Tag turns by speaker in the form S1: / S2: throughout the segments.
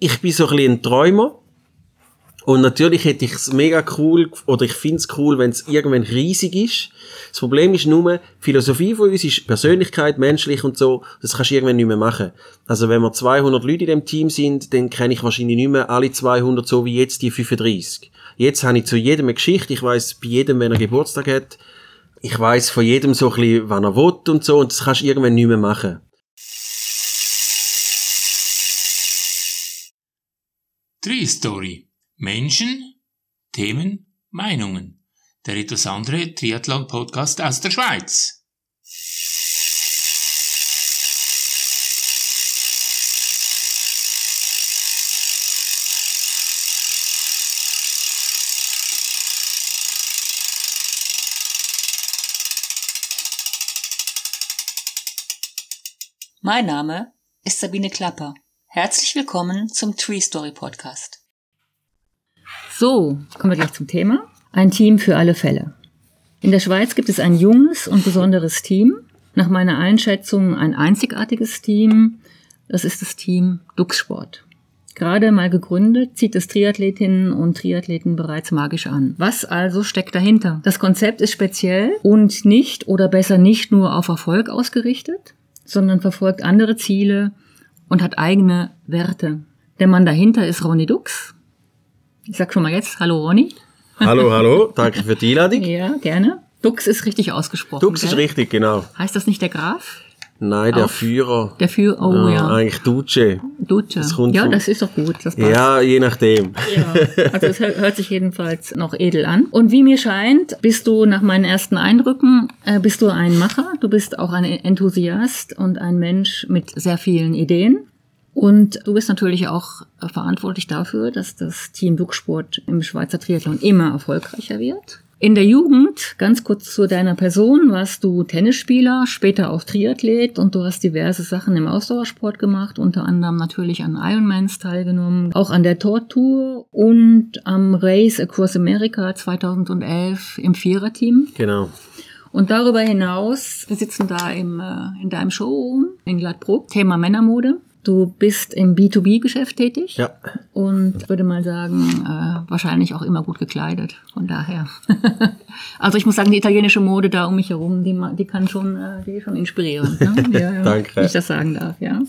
S1: ich bin so ein bisschen ein Träumer. Und natürlich hätte ich es mega cool, oder ich finde es cool, wenn es irgendwann riesig ist. Das Problem ist nur, die Philosophie von uns ist Persönlichkeit, menschlich und so, das kannst du irgendwann nicht mehr machen. Also wenn wir 200 Leute in dem Team sind, dann kenne ich wahrscheinlich nicht mehr alle 200 so wie jetzt die 35. Jetzt habe ich zu jedem eine Geschichte, ich weiß bei jedem, wenn er Geburtstag hat, ich weiß von jedem so ein bisschen, wann er will und so, und das kannst du irgendwann nicht mehr machen.
S2: Tree Story. Menschen, Themen, Meinungen. Der etwas andere Triathlon-Podcast aus der Schweiz.
S3: Mein Name ist Sabine Klapper. Herzlich willkommen zum Tree Story Podcast.
S4: So, kommen wir gleich zum Thema. Ein Team für alle Fälle. In der Schweiz gibt es ein junges und besonderes Team. Nach meiner Einschätzung ein einzigartiges Team. Das ist das Team Duxsport. Gerade mal gegründet, zieht es Triathletinnen und Triathleten bereits magisch an. Was also steckt dahinter? Das Konzept ist speziell und nicht oder besser nicht nur auf Erfolg ausgerichtet, sondern verfolgt andere Ziele und hat eigene Werte. Der Mann dahinter ist Ronny Dux. Ich sag schon mal jetzt, hallo Ronny.
S1: Hallo, hallo, danke für die Einladung.
S4: Ja, gerne. Dux ist richtig ausgesprochen.
S1: Dux ist
S4: gell?
S1: richtig, genau.
S4: Heißt das nicht der Graf?
S1: Nein, der
S4: Auf-
S1: Führer.
S4: Der für, oh
S1: Äh,
S4: ja,
S1: Eigentlich Duce.
S4: Duce.
S1: das kommt
S4: Ja, das ist doch gut, das passt.
S1: Ja, je nachdem.
S4: Ja, also es hör- hört sich jedenfalls noch edel an. Und wie mir scheint, bist du nach meinen ersten Eindrücken, äh, bist du ein Macher, du bist auch ein Enthusiast und ein Mensch mit sehr vielen Ideen. Und du bist natürlich auch verantwortlich dafür, dass das Team Ducksport im Schweizer Triathlon immer erfolgreicher wird. In der Jugend, ganz kurz zu deiner Person, warst du Tennisspieler, später auch Triathlet und du hast diverse Sachen im Ausdauersport gemacht, unter anderem natürlich an Ironmans teilgenommen, auch an der Tortour und am Race Across America 2011 im Viererteam.
S1: Genau.
S4: Und darüber hinaus, wir sitzen da im, äh, in deinem Showroom in Gladbruck, Thema Männermode. Du bist im B2B-Geschäft tätig
S1: Ja.
S4: und würde mal sagen, äh, wahrscheinlich auch immer gut gekleidet. Von daher. also ich muss sagen, die italienische Mode da um mich herum, die, die kann schon, äh, die ist schon inspirierend. Ne? Ja, ja,
S1: Danke.
S4: Wenn ich das sagen darf, ja.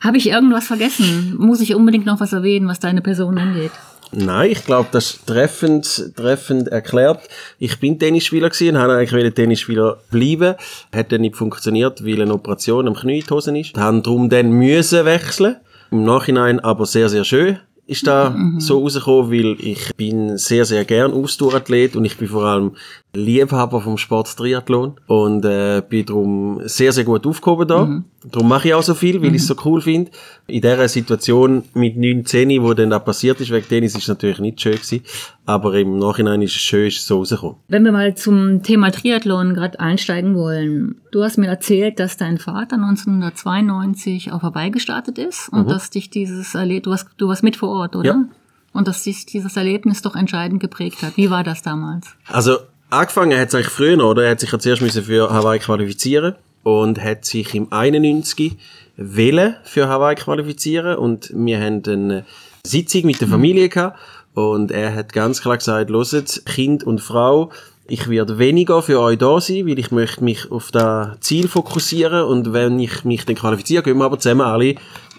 S4: Habe ich irgendwas vergessen? Muss ich unbedingt noch was erwähnen, was deine Person angeht?
S1: Nein, ich glaube, das ist treffend, treffend erklärt. Ich bin Tennisspieler gewesen, habe eigentlich Tennisspieler bleiben. Hat dann nicht funktioniert, weil eine Operation am Knie Hose ist. Haben darum dann müssen wechseln. Im Nachhinein aber sehr, sehr schön ist da so rausgekommen, weil ich bin sehr, sehr gern Ausdauerathlet und ich bin vor allem Liebhaber vom Sport Triathlon und äh, bin darum sehr, sehr gut aufgehoben da. Darum mache ich auch so viel, weil ich es so cool finde. In dieser Situation mit 19, wo dann da passiert ist, wegen Tennis, ist natürlich nicht schön gewesen, aber im Nachhinein ist es schön, ist es so rausgekommen.
S4: Wenn wir mal zum Thema Triathlon gerade einsteigen wollen. Du hast mir erzählt, dass dein Vater 1992 auf Hawaii gestartet ist und dass dich dieses Erlebnis, du warst, du warst mit vor Ort, oder?
S1: Ja.
S4: Und dass dich dieses Erlebnis doch entscheidend geprägt hat. Wie war das damals?
S1: Also, angefangen hat es eigentlich früher oder? Er hat sich ja zuerst müssen für Hawaii qualifizieren und hat sich im 91 Welle für Hawaii qualifizieren und wir haben eine Sitzung mit der Familie gehabt und er hat ganz klar gesagt, loset, Kind und Frau, ich werde weniger für euch da sein, weil ich möchte mich auf das Ziel fokussieren und wenn ich mich dann qualifiziere, gehen wir aber zusammen alle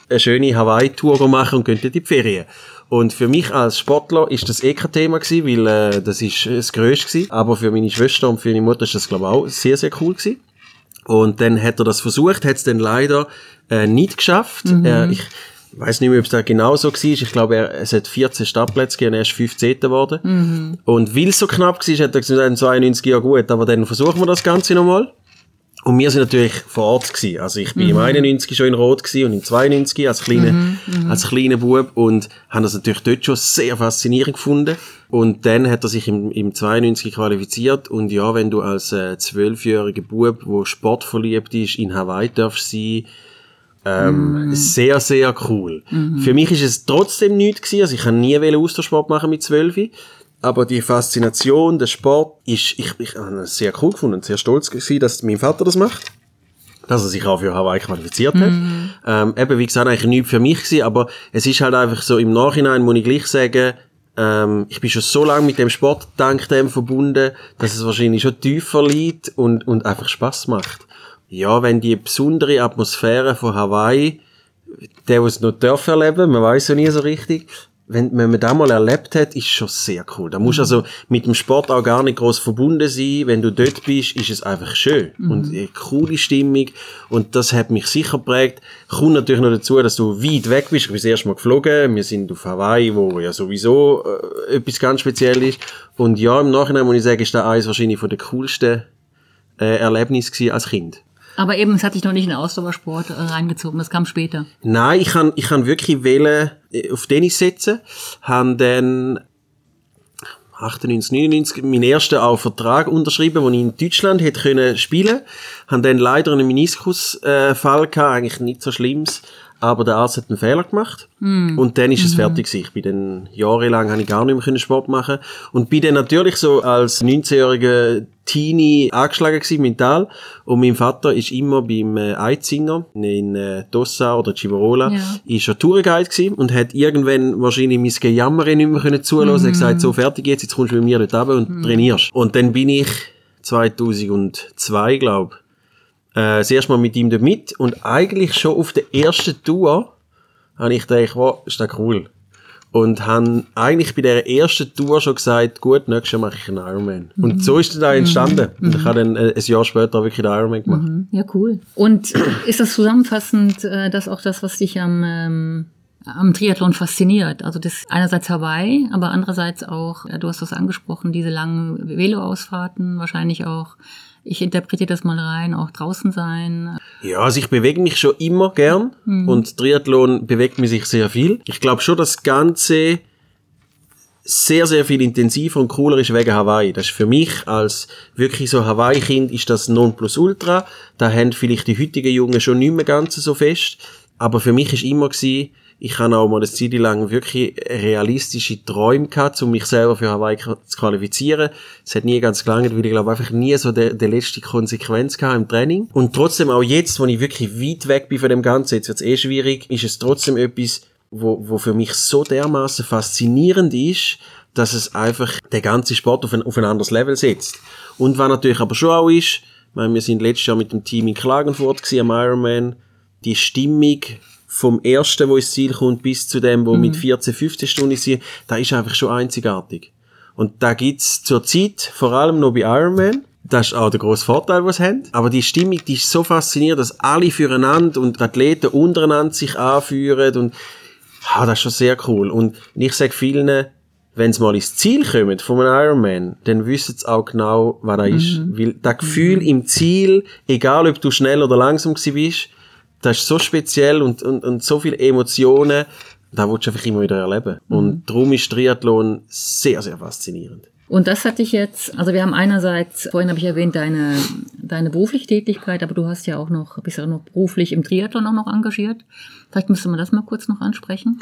S1: eine schöne Hawaii-Tour machen und gehen in die Ferien. Und für mich als Sportler ist das eh kein Thema gewesen, weil äh, das ist äh, das Größte gewesen. Aber für meine Schwester und für meine Mutter ist das, glaube ich, auch sehr, sehr cool gewesen. Und dann hat er das versucht, hat es dann leider äh, nicht geschafft. Äh, ich weiß nicht mehr, ob es da genau so war. Ich glaube, er, es hat 14 Startplätze gegeben, er ist 15. geworden. Und weil es so knapp war, hat er gesagt, in 92 ja gut, aber dann versuchen wir das Ganze nochmal. Und wir sind natürlich vor Ort gewesen. Also ich bin im 91 schon in Rot gewesen und im 92 als kleiner, als kleiner Bub und haben das natürlich dort schon sehr faszinierend gefunden. Und dann hat er sich im, im 92 qualifiziert und ja, wenn du als äh, zwölfjähriger Bub, wo sportverliebt ist, in Hawaii darfst sein, ähm, sehr, sehr cool. Für mich ist es trotzdem nichts gewesen. Also ich kann nie Ausdauersport machen mit 12. Aber die Faszination, der Sport, ist, ich, ich habe es sehr cool gefunden und sehr stolz gewesen, dass mein Vater das macht. dass er sich auch für Hawaii qualifiziert hat. Ähm, eben, wie gesagt, eigentlich nichts für mich gewesen, aber es ist halt einfach so, im Nachhinein muss ich gleich sagen, ähm, ich bin schon so lange mit dem Sport dank dem verbunden, dass es wahrscheinlich schon tiefer liegt und, und einfach Spaß macht. Ja, wenn die besondere Atmosphäre von Hawaii, der, der es noch darf erleben, man weiß ja nie so richtig, wenn, wenn man das mal erlebt hat, ist schon sehr cool. Da musst du also mit dem Sport auch gar nicht groß verbunden sein. Wenn du dort bist, ist es einfach schön. Und eine coole Stimmung. Und das hat mich sicher geprägt. Kommt natürlich noch dazu, dass du weit weg bist. Ich bin das erste Mal geflogen. Wir sind auf Hawaii, wo ja sowieso äh, etwas ganz speziell ist. Und ja, im Nachhinein muss ich sagen, ist das eines wahrscheinlich von den coolsten äh, Erlebnissen gewesen als Kind.
S4: Aber eben, es hat dich noch nicht in den Ausdauersport äh, reingezogen, das kam später.
S1: Nein, ich kann, ich kann wirklich wählen, äh, auf Tennis setzen. Han dann 98, 99 meinen ersten auch Vertrag unterschrieben, wo ich in Deutschland hätte können spielen. Han dann leider einen Meniskusfall äh, gehabt, eigentlich nicht so schlimmes, aber der Arzt hat einen Fehler gemacht. Und dann ist es fertig gewesen. Ich bin dann jahrelang habe ich gar nicht mehr Sport machen und bin dann natürlich so als 19-jähriger Teenie angeschlagen gewesen, mental. Und mein Vater ist immer beim äh, Eizinger in äh, Dossa oder Civarola,
S4: Ja.
S1: ist er Tourguide gewesen und hat irgendwann wahrscheinlich mein Gejammer nicht mehr können zulassen. Er hat gesagt, so fertig jetzt, jetzt kommst du mit mir dort runter und trainierst. Und dann bin ich 2002, glaube äh, das erste Mal mit ihm mit und eigentlich schon auf der ersten Tour habe ich gedacht, wow, ist das cool. Und habe eigentlich bei der ersten Tour schon gesagt, gut, nächstes Jahr mache ich einen Ironman. Und so ist das auch entstanden. Und ich habe dann äh, ein Jahr später wirklich den Ironman gemacht.
S4: Mhm. Ja, cool. Und ist das zusammenfassend äh, das auch das, was dich am, ähm, am Triathlon fasziniert? Also das einerseits Hawaii, aber andererseits auch, ja, du hast das angesprochen, diese langen Veloausfahrten, wahrscheinlich auch, ich interpretiere das mal rein, auch draußen sein.
S1: Ja, also ich bewege mich schon immer gern und Triathlon bewegt mich sich sehr viel. Ich glaube schon, das Ganze sehr, sehr viel intensiver und cooler ist wegen Hawaii. Das ist für mich als wirklich so Hawaii-Kind ist das Nonplusultra. Da haben vielleicht die heutigen Jungen schon nicht mehr ganz so fest. Aber für mich ist immer gewesen, ich habe auch mal eine Zeit lang wirklich realistische Träume gehabt, um mich selber für Hawaii zu qualifizieren. Es hat nie ganz gelangt, weil ich glaube einfach nie so der, der letzte Konsequenz gehabt im Training. Und trotzdem auch jetzt, wo ich wirklich weit weg bin von dem Ganzen, jetzt wird es eh schwierig, ist es trotzdem etwas, wo, wo für mich so dermaßen faszinierend ist, dass es einfach den ganzen Sport auf ein, auf ein anderes Level setzt. Und was natürlich aber schon auch ist, ich meine, wir sind letztes Jahr mit dem Team in Klagenfurt gewesen, am Ironman, die Stimmung vom ersten, wo ins Ziel kommt, bis zu dem, wo mit 14, 15 Stunden ist, da ist einfach schon einzigartig. Und da gibt's zur Zeit, vor allem noch bei Ironman, das ist auch der grosse Vorteil, was sie haben. Aber die Stimmung, die ist so faszinierend, dass alle füreinander und die Athleten untereinander sich anführen und, ah, das ist schon sehr cool. Und ich sage vielen, wenn sie mal ins Ziel kommen von einem Ironman, dann wissen sie auch genau, was da ist. Weil das Gefühl im Ziel, egal ob du schnell oder langsam bist, das ist so speziell und, und, und so viele Emotionen, da willst du einfach immer wieder erleben. Und darum ist Triathlon sehr, sehr faszinierend.
S4: Und das hatte ich jetzt, also wir haben einerseits, vorhin habe ich erwähnt, deine, deine berufliche Tätigkeit, aber du hast ja auch noch, bist ja auch noch beruflich im Triathlon auch noch engagiert. Vielleicht müsste man das mal kurz noch ansprechen.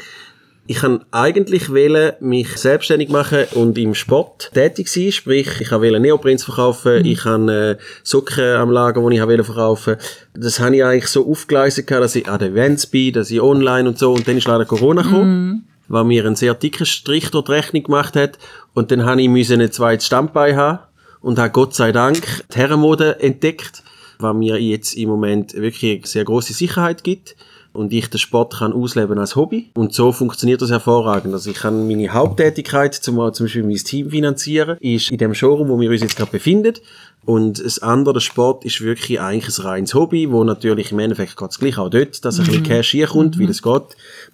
S1: Ich kann eigentlich wählen, mich selbstständig machen und im Sport tätig sein. Sprich, ich wählen Neoprints verkaufen, ich kann äh, Socken am Lager, die ich wählen verkaufen. Das habe ich eigentlich so aufgeleistet, dass ich an Events bin, dass ich online und so. Und dann ist leider Corona gekommen, weil mir einen sehr dicken Strich durch die Rechnung gemacht hat. Und dann habe ich müssen ein zweites Standbein haben und habe Gott sei Dank die Herrenmode entdeckt, was mir jetzt im Moment wirklich sehr große Sicherheit gibt und ich den Sport kann ausleben als Hobby. Und so funktioniert das hervorragend. Also ich kann meine Haupttätigkeit, zum, zum Beispiel mein Team finanzieren, ist in dem Showroom, wo wir uns jetzt gerade befinden. Und das andere, der Sport, ist wirklich eigentlich ein reines Hobby, wo natürlich im Endeffekt geht es gleich auch dort, dass ein bisschen Cash hier kommt, wie das geht.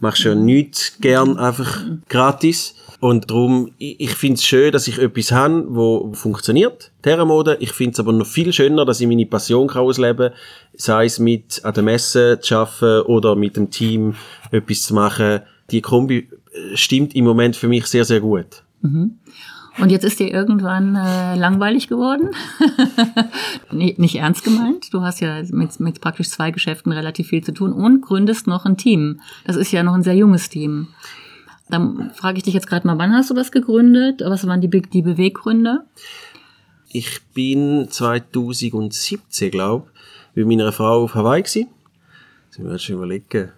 S1: Machst ja nichts gern einfach gratis. Und darum, ich, ich finde es schön, dass ich etwas habe, wo funktioniert, die Herrenmode. Ich finde es aber noch viel schöner, dass ich meine Passion kann ausleben kann, sei es mit an der Messe zu arbeiten oder mit dem Team etwas zu machen. Die Kombi äh, stimmt im Moment für mich sehr, sehr gut.
S4: Und jetzt ist dir irgendwann äh, langweilig geworden. nee, nicht ernst gemeint. Du hast ja mit, mit praktisch zwei Geschäften relativ viel zu tun und gründest noch ein Team. Das ist ja noch ein sehr junges Team. Dann frage ich dich jetzt gerade mal, wann hast du das gegründet? Was waren die, Be die Beweggründe?
S1: Ich bin 2017, glaube mit meiner Frau auf Hawaii gewesen. Jetzt müssen wir jetzt schon überlegen.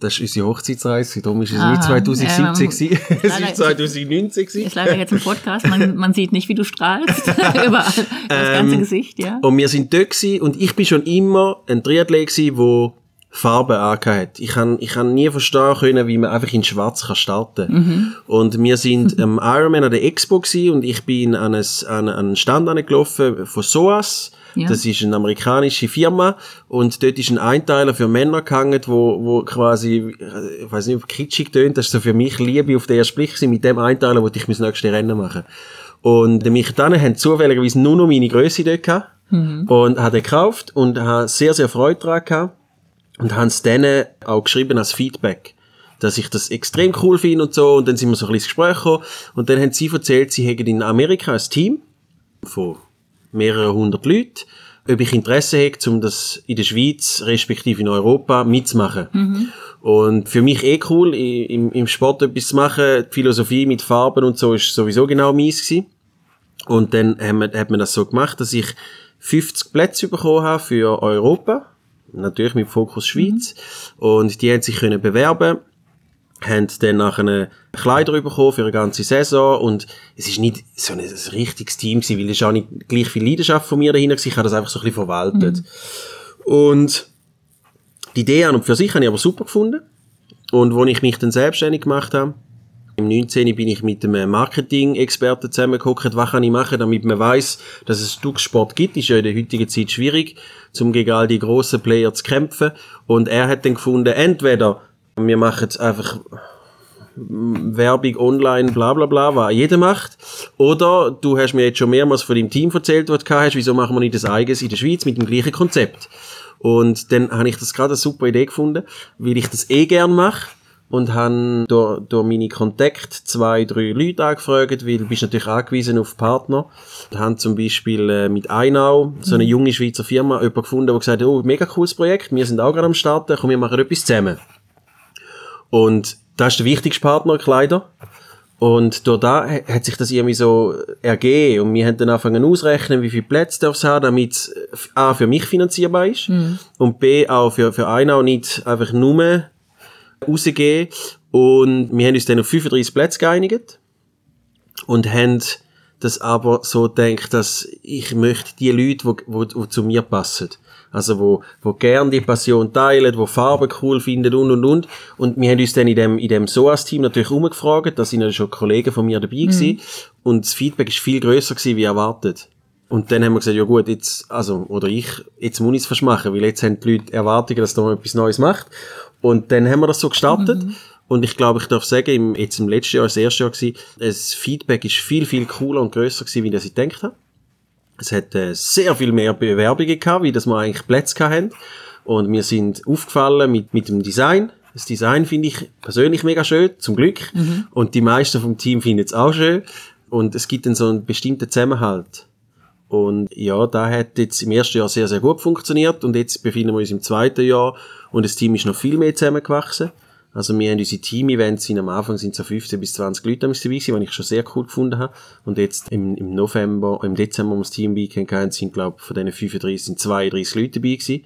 S1: Das ist unsere Hochzeitsreise, darum ist es nicht 2017
S4: ja,
S1: gewesen. Es ist 2019 gewesen.
S4: Ist leider jetzt ein Podcast, man, man sieht nicht, wie du strahlst. Überall. Das ganze
S1: Ähm,
S4: Gesicht, ja.
S1: Und wir sind dort gewesen, und ich bin schon immer ein Triathlet gewesen, wo Farbe angehört. Ich kann, ich kann nie verstehen können, wie man einfach in Schwarz kann starten.
S4: Mhm.
S1: Und wir sind am Ironman an der Expo gewesen, und ich bin an, ein, an, an einen Stand angelaufen von SOAS.
S4: Ja.
S1: Das ist eine amerikanische Firma und dort ist ein Einteiler für Männer gehangen, wo, wo quasi, ich weiß nicht, ob kitschig tönt, das ist so für mich Liebe auf den ersten Blick. Mit dem Einteiler wollte ich mein nächstes Rennen machen. Und mich dann haben zufälligerweise nur noch meine Größe dort gehabt und habe den gekauft und habe sehr, sehr Freude daran gehabt und haben es denen auch geschrieben als Feedback dass ich das extrem cool finde und so und dann sind wir so ein bisschen ins Gespräch gekommen und dann haben sie erzählt, sie hätten in Amerika ein Team von mehreren hundert Leuten, ob ich Interesse hätte, um das in der Schweiz respektive in Europa mitzumachen. Und für mich eh cool, im, im Sport etwas zu machen, die Philosophie mit Farben und so ist sowieso genau meins gewesen. Und dann haben wir, hat man das so gemacht, dass ich 50 Plätze bekommen habe für Europa. Natürlich mit Fokus Schweiz. Und die haben sich können bewerben haben dann nachher Kleider bekommen für eine ganze Saison und es ist nicht so ein, ein richtiges Team gewesen, weil es auch nicht gleich viel Leidenschaft von mir dahinter gewesen, ich habe das einfach so ein bisschen verwaltet. Und die Idee an und für sich habe ich aber super gefunden und als ich mich dann selbstständig gemacht habe, im 19. bin ich mit einem Marketing-Experten zusammengeguckt, was kann ich machen, damit man weiß, dass es Duxsport gibt. Ist ja in der heutigen Zeit schwierig, um gegen all die grossen Player zu kämpfen. Und er hat dann gefunden, entweder wir machen jetzt einfach Werbung online, bla bla bla, was jeder macht. Oder du hast mir jetzt schon mehrmals von deinem Team erzählt, was du hast, wieso machen wir nicht das eigenes in der Schweiz mit dem gleichen Konzept? Und dann habe ich das gerade eine super Idee gefunden, weil ich das eh gern mache und habe durch, durch meine Kontakte zwei, drei Leute angefragt, weil du bist natürlich angewiesen auf Partner. Wir haben zum Beispiel äh, mit Einau, so eine junge Schweizer Firma, jemanden gefunden, der gesagt hat, oh, mega cooles Projekt, wir sind auch gerade am Starten, komm, wir machen etwas zusammen. Und das ist der wichtigste Partner, Kleider. Und durch da ha- hat sich das irgendwie so ergeben. Und wir haben dann angefangen ausrechnen, wie viele Plätze darf es haben, damit es äh, A, für mich finanzierbar ist. Und B, auch für, für einen auch nicht einfach nur rausgehen. Und wir haben uns dann auf 35 Plätze geeinigt. Und haben das aber so gedacht, dass ich möchte die Leute, die, wo, wo zu mir passen. Also, wo, wo gern die Passion teilen, wo Farben cool finden und, und, und. Und wir haben uns dann in dem, in dem SOAS-Team natürlich umgefragt, da sind ja schon Kollegen von mir dabei gewesen. Und das Feedback ist viel grösser gewesen, wie erwartet. Und dann haben wir gesagt, ja gut, jetzt, also, oder ich, jetzt muss ich es fast machen, weil jetzt haben die Leute Erwartungen, dass da mal etwas Neues macht. Und dann haben wir das so gestartet. Und ich glaube, ich darf sagen, im, jetzt im letzten Jahr, das erste Jahr gewesen, das Feedback ist viel, viel cooler und grösser gewesen, wie das ich gedacht habe. Es hat äh, sehr viel mehr Bewerbungen gehabt, wie das wir eigentlich Plätze gehabt haben. Und wir sind aufgefallen mit, mit dem Design. Das Design finde ich persönlich mega schön, zum Glück. Und die meisten vom Team finden es auch schön. Und es gibt dann so einen bestimmten Zusammenhalt. Und ja, da hat jetzt im ersten Jahr sehr, sehr gut funktioniert. Und jetzt befinden wir uns im zweiten Jahr. Und das Team ist noch viel mehr zusammengewachsen. Also wir haben unsere Team-Events, am Anfang sind so 15 bis 20 Leute damals dabei gewesen, was ich schon sehr cool gefunden habe. Und jetzt im, im November, im Dezember, wir das Team-Weekend hatten, sind, glaube von diesen 35 sind 32 Leute dabei gewesen.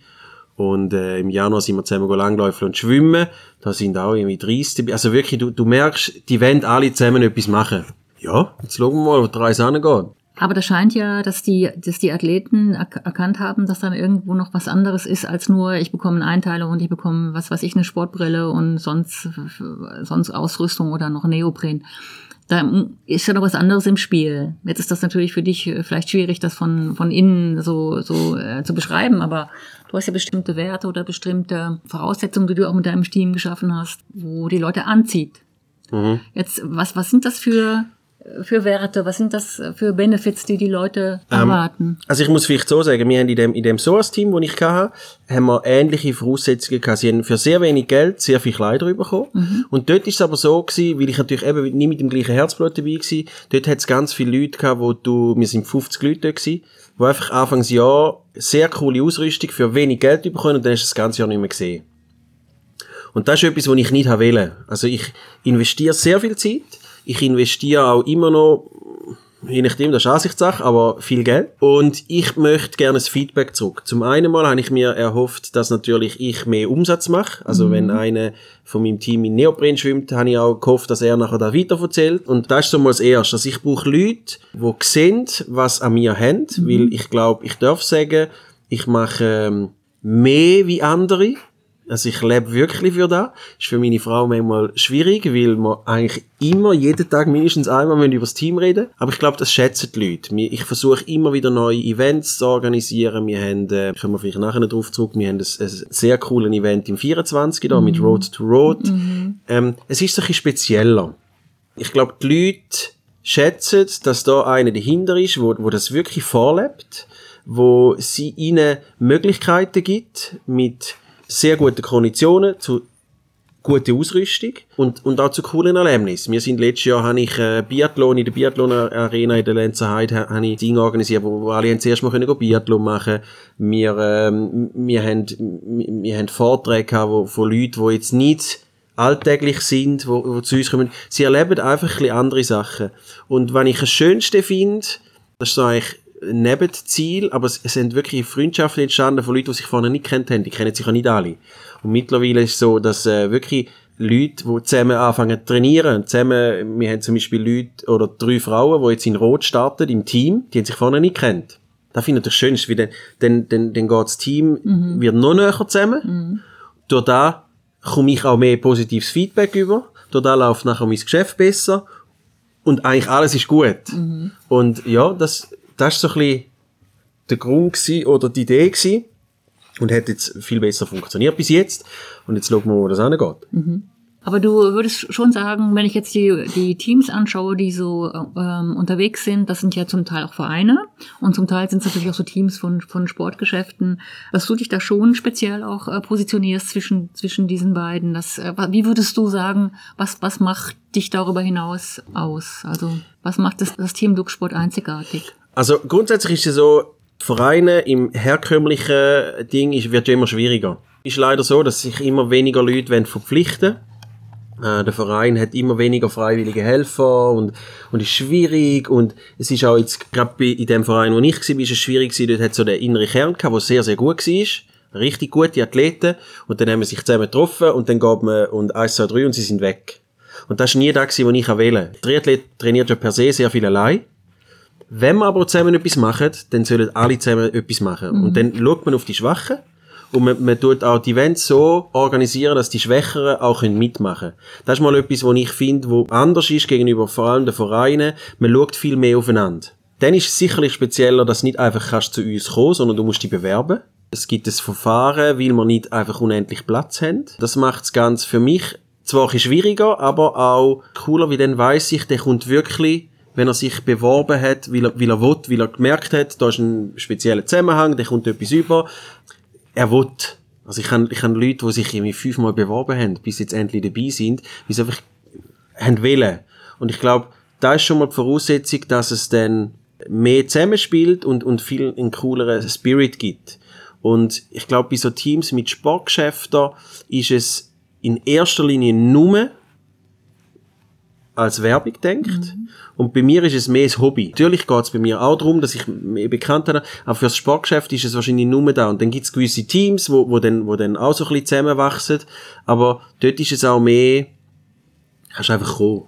S1: Und äh, im Januar sind wir zusammen langläufen und schwimmen. Da sind auch irgendwie 30 dabei. Also wirklich, du, du merkst, die wollen alle zusammen etwas machen. Ja, jetzt schauen wir mal, wo die Reise angeht.
S4: Aber das scheint ja, dass die, dass die Athleten erk- erkannt haben, dass dann irgendwo noch was anderes ist als nur, ich bekomme eine Einteilung und ich bekomme, was weiß ich, eine Sportbrille und sonst, sonst Ausrüstung oder noch Neopren. Da ist ja noch was anderes im Spiel. Jetzt ist das natürlich für dich äh, vielleicht schwierig, das von, von innen so, so äh, zu beschreiben, aber du hast ja bestimmte Werte oder bestimmte Voraussetzungen, die du auch mit deinem Team geschaffen hast, wo die Leute anzieht. Jetzt, was, was sind das für, für Werte? Was sind das für Benefits, die die Leute erwarten?
S1: Also ich muss vielleicht so sagen, wir haben in dem, in dem SOAS-Team, das ich hatte, haben wir ähnliche Voraussetzungen gehabt. Sie haben für sehr wenig Geld sehr viel Kleider bekommen. Und dort ist es aber so gewesen, weil ich natürlich eben nie mit dem gleichen Herzblut dabei war, dort hat es ganz viele Leute gehabt, wo du, wir sind 50 Leute dort gewesen, wo einfach Anfangsjahr sehr coole Ausrüstung für wenig Geld bekommen und dann hast du das ganze Jahr nicht mehr gesehen. Und das ist etwas, was ich nicht wollte. Also ich investiere sehr viel Zeit. Ich investiere auch immer noch Je nachdem, das ist Ansichtssache, aber viel Geld. Und ich möchte gerne das Feedback zurück. Zum einen mal habe ich mir erhofft, dass natürlich ich mehr Umsatz mache. Also wenn einer von meinem Team in Neopren schwimmt, habe ich auch gehofft, dass er nachher da weiterverzählt. Und das ist so mal das Erste. Also ich brauche Leute, die sehen, was an mir haben, weil ich glaube, ich darf sagen, ich mache ähm, mehr wie andere. Also ich lebe wirklich für das. Ist für meine Frau manchmal schwierig, weil wir eigentlich immer, jeden Tag mindestens einmal über das Team reden Aber ich glaube, das schätzen die Leute. Ich versuche immer wieder neue Events zu organisieren. Wir haben, äh, kommen wir vielleicht nachher noch drauf zurück, wir haben ein, ein sehr cooles Event im 24. da mit Road to Road. Ähm, es ist so ein bisschen spezieller. Ich glaube, die Leute schätzen, dass da einer dahinter ist, wo, wo das wirklich vorlebt, wo sie ihnen Möglichkeiten gibt mit sehr guten Konditionen zu gute Ausrüstung und, und auch zu coolen Erlebnissen. Wir sind letztes Jahr, habe ich äh, Biathlon in der Biathlon Arena in der Lenzer Heide, ha- habe ich Dinge organisiert, wo, alle haben zuerst mal können Biathlon machen. Wir, ähm, wir haben, wir, wir haben Vorträge gehabt, wo, von Leuten, die jetzt nicht alltäglich sind, wo, wo zu uns kommen. Sie erleben einfach ein bisschen andere Sachen. Und wenn ich das Schönste finde, das ist so eigentlich Nebenziel, aber es, es sind wirklich Freundschaften entstanden von Leuten, die sich vorher nicht kennt haben. Die kennen sich ja nicht alle. Und mittlerweile ist es so, dass äh, wirklich Leute, die zusammen anfangen zu trainieren, zusammen, wir haben zum Beispiel Leute oder drei Frauen, die jetzt in Rot starten, im Team, die haben sich vorher nicht kennt. Das finde ich das Schönste, weil dann, dann, dann, dann geht das Team, wird noch näher zusammen. Durch das komme ich auch mehr positives Feedback über. Durch das läuft nachher mein Geschäft besser. Und eigentlich alles ist gut. Und ja, das, das ist so ein bisschen der Grund gewesen, oder die Idee gewesen. Und hat jetzt viel besser funktioniert bis jetzt. Und jetzt schauen wir, wo das hingeht.
S4: Aber du würdest schon sagen, wenn ich jetzt die, die Teams anschaue, die so ähm, unterwegs sind, das sind ja zum Teil auch Vereine und zum Teil sind es natürlich auch so Teams von, von Sportgeschäften, dass du dich da schon speziell auch äh, positionierst zwischen, zwischen diesen beiden. Das, äh, wie würdest du sagen, was, was macht dich darüber hinaus aus? Also was macht das, das Team Ducksport einzigartig?
S1: Also grundsätzlich ist es so, Vereine im herkömmlichen Ding ist, wird ja immer schwieriger. Ist leider so, dass sich immer weniger Leute wollen verpflichten äh, Der Verein hat immer weniger freiwillige Helfer und, und ist schwierig und es ist auch jetzt gerade in dem Verein, wo ich war, ist es schwierig gewesen, dort hat so der innere Kern gehabt, der sehr, sehr gut war. Richtig gute Athleten und dann haben wir sich zusammen getroffen und dann geht man und 1, 2, 3 und sie sind weg. Und das war nie das, was ich wählen Triathlet trainiert ja per se sehr viel allein. Wenn wir aber zusammen etwas machen, dann sollen alle zusammen etwas machen. Und dann schaut man auf die Schwachen und man, man tut auch die Events so organisieren, dass die Schwächeren auch können mitmachen können. Das ist mal etwas, was ich finde, wo anders ist gegenüber vor allem den Vereinen. Man schaut viel mehr aufeinander. Dann ist es sicherlich spezieller, dass du nicht einfach kannst zu uns kommen, sondern du musst dich bewerben. Es gibt ein Verfahren, weil wir nicht einfach unendlich Platz haben. Das macht das Ganze für mich zwar ein bisschen schwieriger, aber auch cooler, weil dann weiss ich, der kommt wirklich wenn er sich beworben hat, weil er, weil er will, weil er gemerkt hat, da ist ein spezieller Zusammenhang, der kommt etwas über. Er will. Also ich habe ich hab Leute, die sich irgendwie fünfmal beworben haben, bis jetzt endlich dabei sind, weil sie einfach haben wollen. Und ich glaube, da ist schon mal die Voraussetzung, dass es dann mehr zusammenspielt und, und viel einen cooleren Spirit gibt. Und ich glaube, bei so Teams mit Sportgeschäften ist es in erster Linie nur als Werbung denkt. Und bei mir ist es mehr das Hobby. Natürlich geht es bei mir auch darum, dass ich mehr bekannt habe, aber fürs Sportgeschäft ist es wahrscheinlich nur da. Und dann gibt es gewisse Teams, wo, wo, dann, wo dann auch so ein bisschen zusammenwachsen. Aber dort ist es auch mehr, kannst einfach kommen.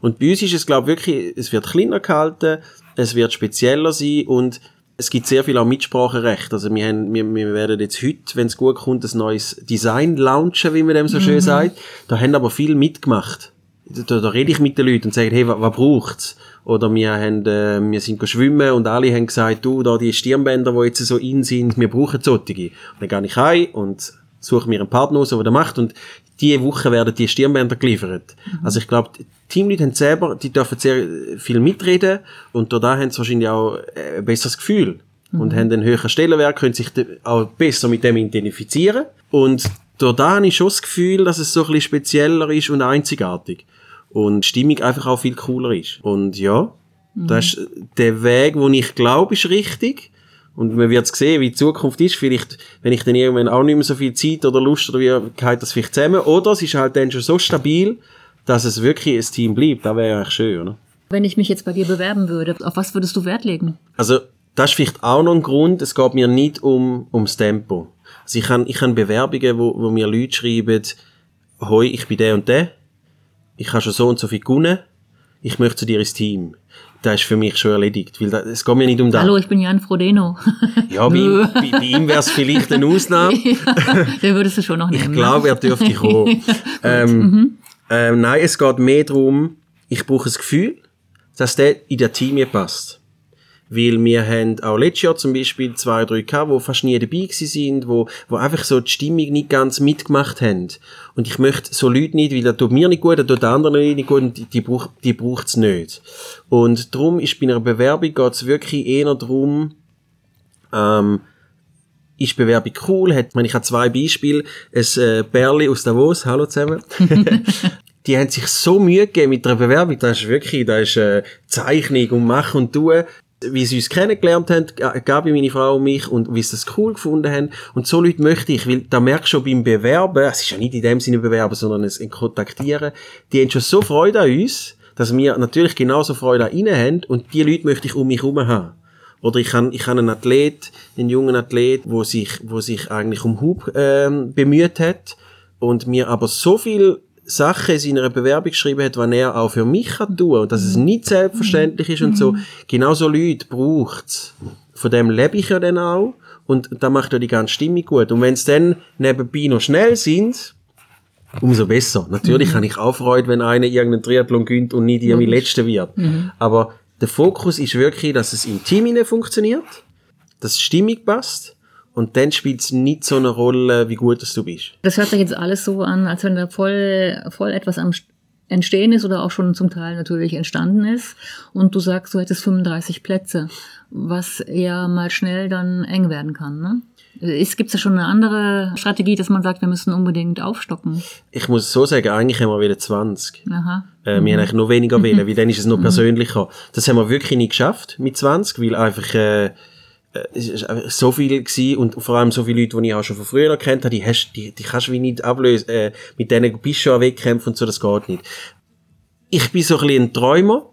S1: Und bei uns ist es, glaube ich, wirklich, es wird kleiner gehalten, es wird spezieller sein und es gibt sehr viel auch Mitspracherecht. Also wir, haben, wir, wir werden jetzt heute, wenn es gut kommt, ein neues Design launchen, wie man dem so schön sagt. Da haben aber viel mitgemacht. Da, da rede ich mit den Leuten und sage, hey, was, was braucht's? Oder wir haben, äh, wir sind schwimmen und alle haben gesagt, du, da die Stirnbänder, die jetzt so in sind, wir brauchen solche. Und dann gehe ich heim und suche mir einen Partner aus, der das macht und diese Woche werden die Stirnbänder geliefert. Also ich glaube, die Teamleute haben selber, die dürfen sehr viel mitreden und da haben sie wahrscheinlich auch äh, ein besseres Gefühl und haben einen höheren Stellenwert, können sich auch besser mit dem identifizieren und da habe ich schon das Gefühl, dass es so ein bisschen spezieller ist und einzigartig und die Stimmung einfach auch viel cooler ist. Und ja, das ist der Weg, wo ich glaube, ist richtig. Und man wird sehen, wie die Zukunft ist. Vielleicht, wenn ich dann irgendwann auch nicht mehr so viel Zeit oder Lust oder wie, geht das vielleicht zusammen. Oder es ist halt dann schon so stabil, dass es wirklich ein Team bleibt. Das wäre eigentlich schön, oder?
S4: Wenn ich mich jetzt bei dir bewerben würde, auf was würdest du Wert legen?
S1: Also, das ist vielleicht auch noch ein Grund, es geht mir nicht um, ums Tempo. Also ich habe ich hab Bewerbungen, wo, wo mir Leute schreiben, hoi, ich bin der und der, ich habe schon so und so viel gewonnen, ich möchte zu dir ins Team. Das ist für mich schon erledigt, weil das, es geht mir nicht um das.
S4: Hallo, ich bin Jan Frodeno.
S1: Ja, bei ihm, bei, bei ihm wäre es vielleicht eine Ausnahme.
S4: ja, den würdest du schon noch nehmen.
S1: Ich
S4: ne?
S1: glaube, er dürfte kommen. ähm, ähm, nein, es geht mehr darum, ich brauche das Gefühl, dass der in der Team passt. Weil wir haben auch letztes Jahr zum Beispiel zwei, drei gehabt, die fast nie dabei gewesen sind, wo, wo einfach so die Stimmung nicht ganz mitgemacht haben. Und ich möchte so Leute nicht, weil das tut mir nicht gut, das tut den anderen nicht gut, und die, die, brauch, die braucht's nicht. Und darum ist bei einer Bewerbung geht's wirklich eher darum, ähm, ist Bewerbung cool, hat, ich, meine, ich habe zwei Beispiele, ein äh, Berli aus Davos, hallo zusammen, die haben sich so Mühe gegeben mit der Bewerbung, das ist wirklich, das ist äh, Zeichnung und Machen und Tun, wie sie uns kennengelernt haben, Gabi, meine Frau und mich, und wie sie das cool gefunden haben. Und so Leute möchte ich, weil da merkst du schon beim Bewerben, es ist ja nicht in dem Sinne Bewerben, sondern ein Kontaktieren, die haben schon so Freude an uns, dass wir natürlich genauso Freude an ihnen haben, und die Leute möchte ich um mich herum haben. Oder ich habe ich hab einen Athlet, einen jungen Athlet, wo sich, wo sich eigentlich um Hub ähm, bemüht hat und mir aber so viel Sachen in seiner Bewerbung geschrieben hat, was er auch für mich kann tun und dass es nicht selbstverständlich ist und so. Genau so Leute braucht's. Von dem lebe ich ja dann auch und da macht ja die ganze Stimmung gut. Und wenn es dann nebenbei noch schnell sind, umso besser. Natürlich habe ich auch Freude, wenn einer irgendeinen Triathlon gönnt und nicht irgendwie Letzter wird. Aber der Fokus ist wirklich, dass es im Team funktioniert, dass die Stimmung passt und dann spielt es nicht so eine Rolle, wie gut dass du bist.
S4: Das hört sich jetzt alles so an, als wenn da voll, voll etwas am Entstehen ist oder auch schon zum Teil natürlich entstanden ist. Und du sagst, du hättest 35 Plätze, was ja mal schnell dann eng werden kann. Ne? Gibt es da schon eine andere Strategie, dass man sagt, wir müssen unbedingt aufstocken?
S1: Ich muss so sagen, eigentlich haben wir wieder 20.
S4: Aha.
S1: Äh, wir haben eigentlich noch weniger wählen, weil dann ist es noch persönlicher. Das haben wir wirklich nicht geschafft mit 20, weil einfach... Äh, es ist einfach so viel gewesen und vor allem so viele Leute, die ich auch schon von früher kennt habe, die, hast, die, die kannst du wie nicht ablösen, äh, mit denen bist du schon am Wettkämpfen und so, das geht nicht. Ich bin so ein bisschen ein Träumer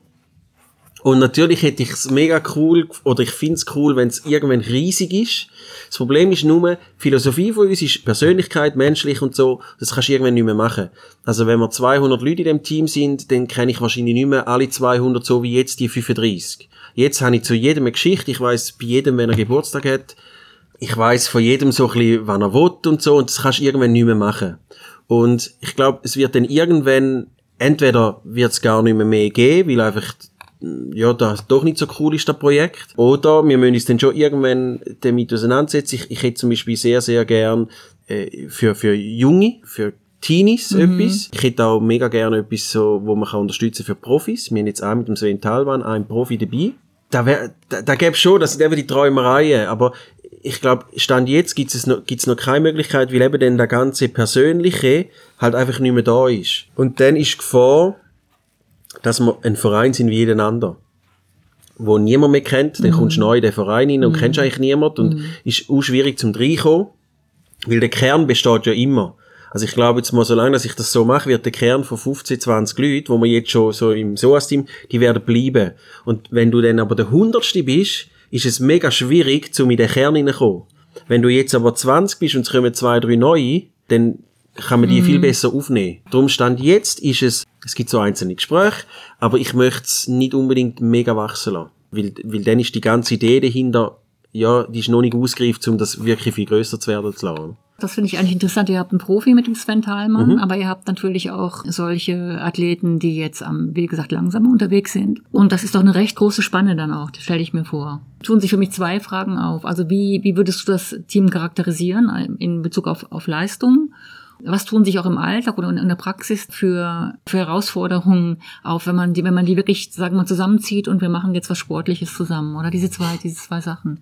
S1: und natürlich hätte ich es mega cool, oder ich finde es cool, wenn es irgendwann riesig ist. Das Problem ist nur, Philosophie von uns ist Persönlichkeit, menschlich und so, das kannst du irgendwann nicht mehr machen. Also wenn wir 200 Leute in dem Team sind, dann kenne ich wahrscheinlich nicht mehr alle 200 so wie jetzt die 35. Jetzt habe ich zu jedem eine Geschichte. Ich weiß bei jedem, wenn er Geburtstag hat. Ich weiß von jedem so ein bisschen, wann er will und so. Und das kannst du irgendwann nicht mehr machen. Und ich glaube, es wird dann irgendwann, entweder wird es gar nicht mehr, mehr geben, weil einfach, ja, das doch nicht so cool ist, das Projekt. Oder wir müssen uns dann schon irgendwann damit auseinandersetzen. Ich, ich hätte zum Beispiel sehr, sehr gern äh, für, für Junge, für Teenies
S4: Mhm.
S1: etwas. Ich hätte auch mega gerne etwas, so, wo man kann unterstützen für Profis. Wir haben jetzt auch mit dem Sven Talwan einen Profi dabei. Da, wär, da, da gäbe schon, das sind eben die Träumereien, aber ich glaube, Stand jetzt gibt es noch, gibt's noch keine Möglichkeit, weil eben dann der ganze Persönliche halt einfach nicht mehr da ist. Und dann ist die Gefahr, dass wir ein Verein sind wie jeden anderen wo niemand mehr kennt, dann kommst du neu in den Verein rein und kennst eigentlich niemand und ist auch schwierig zum reinkommen, weil der Kern besteht ja immer. Also ich glaube jetzt mal, solange dass ich das so mache, wird der Kern von 15, 20 Leuten, wo wir jetzt schon so im SOAS-Team, die werden bleiben. Und wenn du dann aber der Hundertste bist, ist es mega schwierig, zum in den Kern hineinkommen. Wenn du jetzt aber 20 bist und es kommen zwei, drei neue, dann kann man die viel besser aufnehmen. Darum stand jetzt ist es, es gibt so einzelne Gespräche, aber ich möchte es nicht unbedingt mega wachsen lassen. Weil, weil dann ist die ganze Idee dahinter, ja, die ist noch nicht ausgereift, um das wirklich viel größer zu werden zu lassen.
S4: Das finde ich eigentlich interessant. Ihr habt einen Profi mit dem Sven Thalmann, aber ihr habt natürlich auch solche Athleten, die jetzt am, wie gesagt, langsamer unterwegs sind. Und das ist doch eine recht große Spanne dann auch, stelle ich mir vor. Tun sich für mich zwei Fragen auf. Also wie, wie würdest du das Team charakterisieren in Bezug auf, auf Leistung? Was tun sich auch im Alltag oder in der Praxis für, für Herausforderungen auf, wenn man die, wenn man die wirklich, sagen wir, mal, zusammenzieht und wir machen jetzt was Sportliches zusammen? Oder diese zwei, diese zwei Sachen?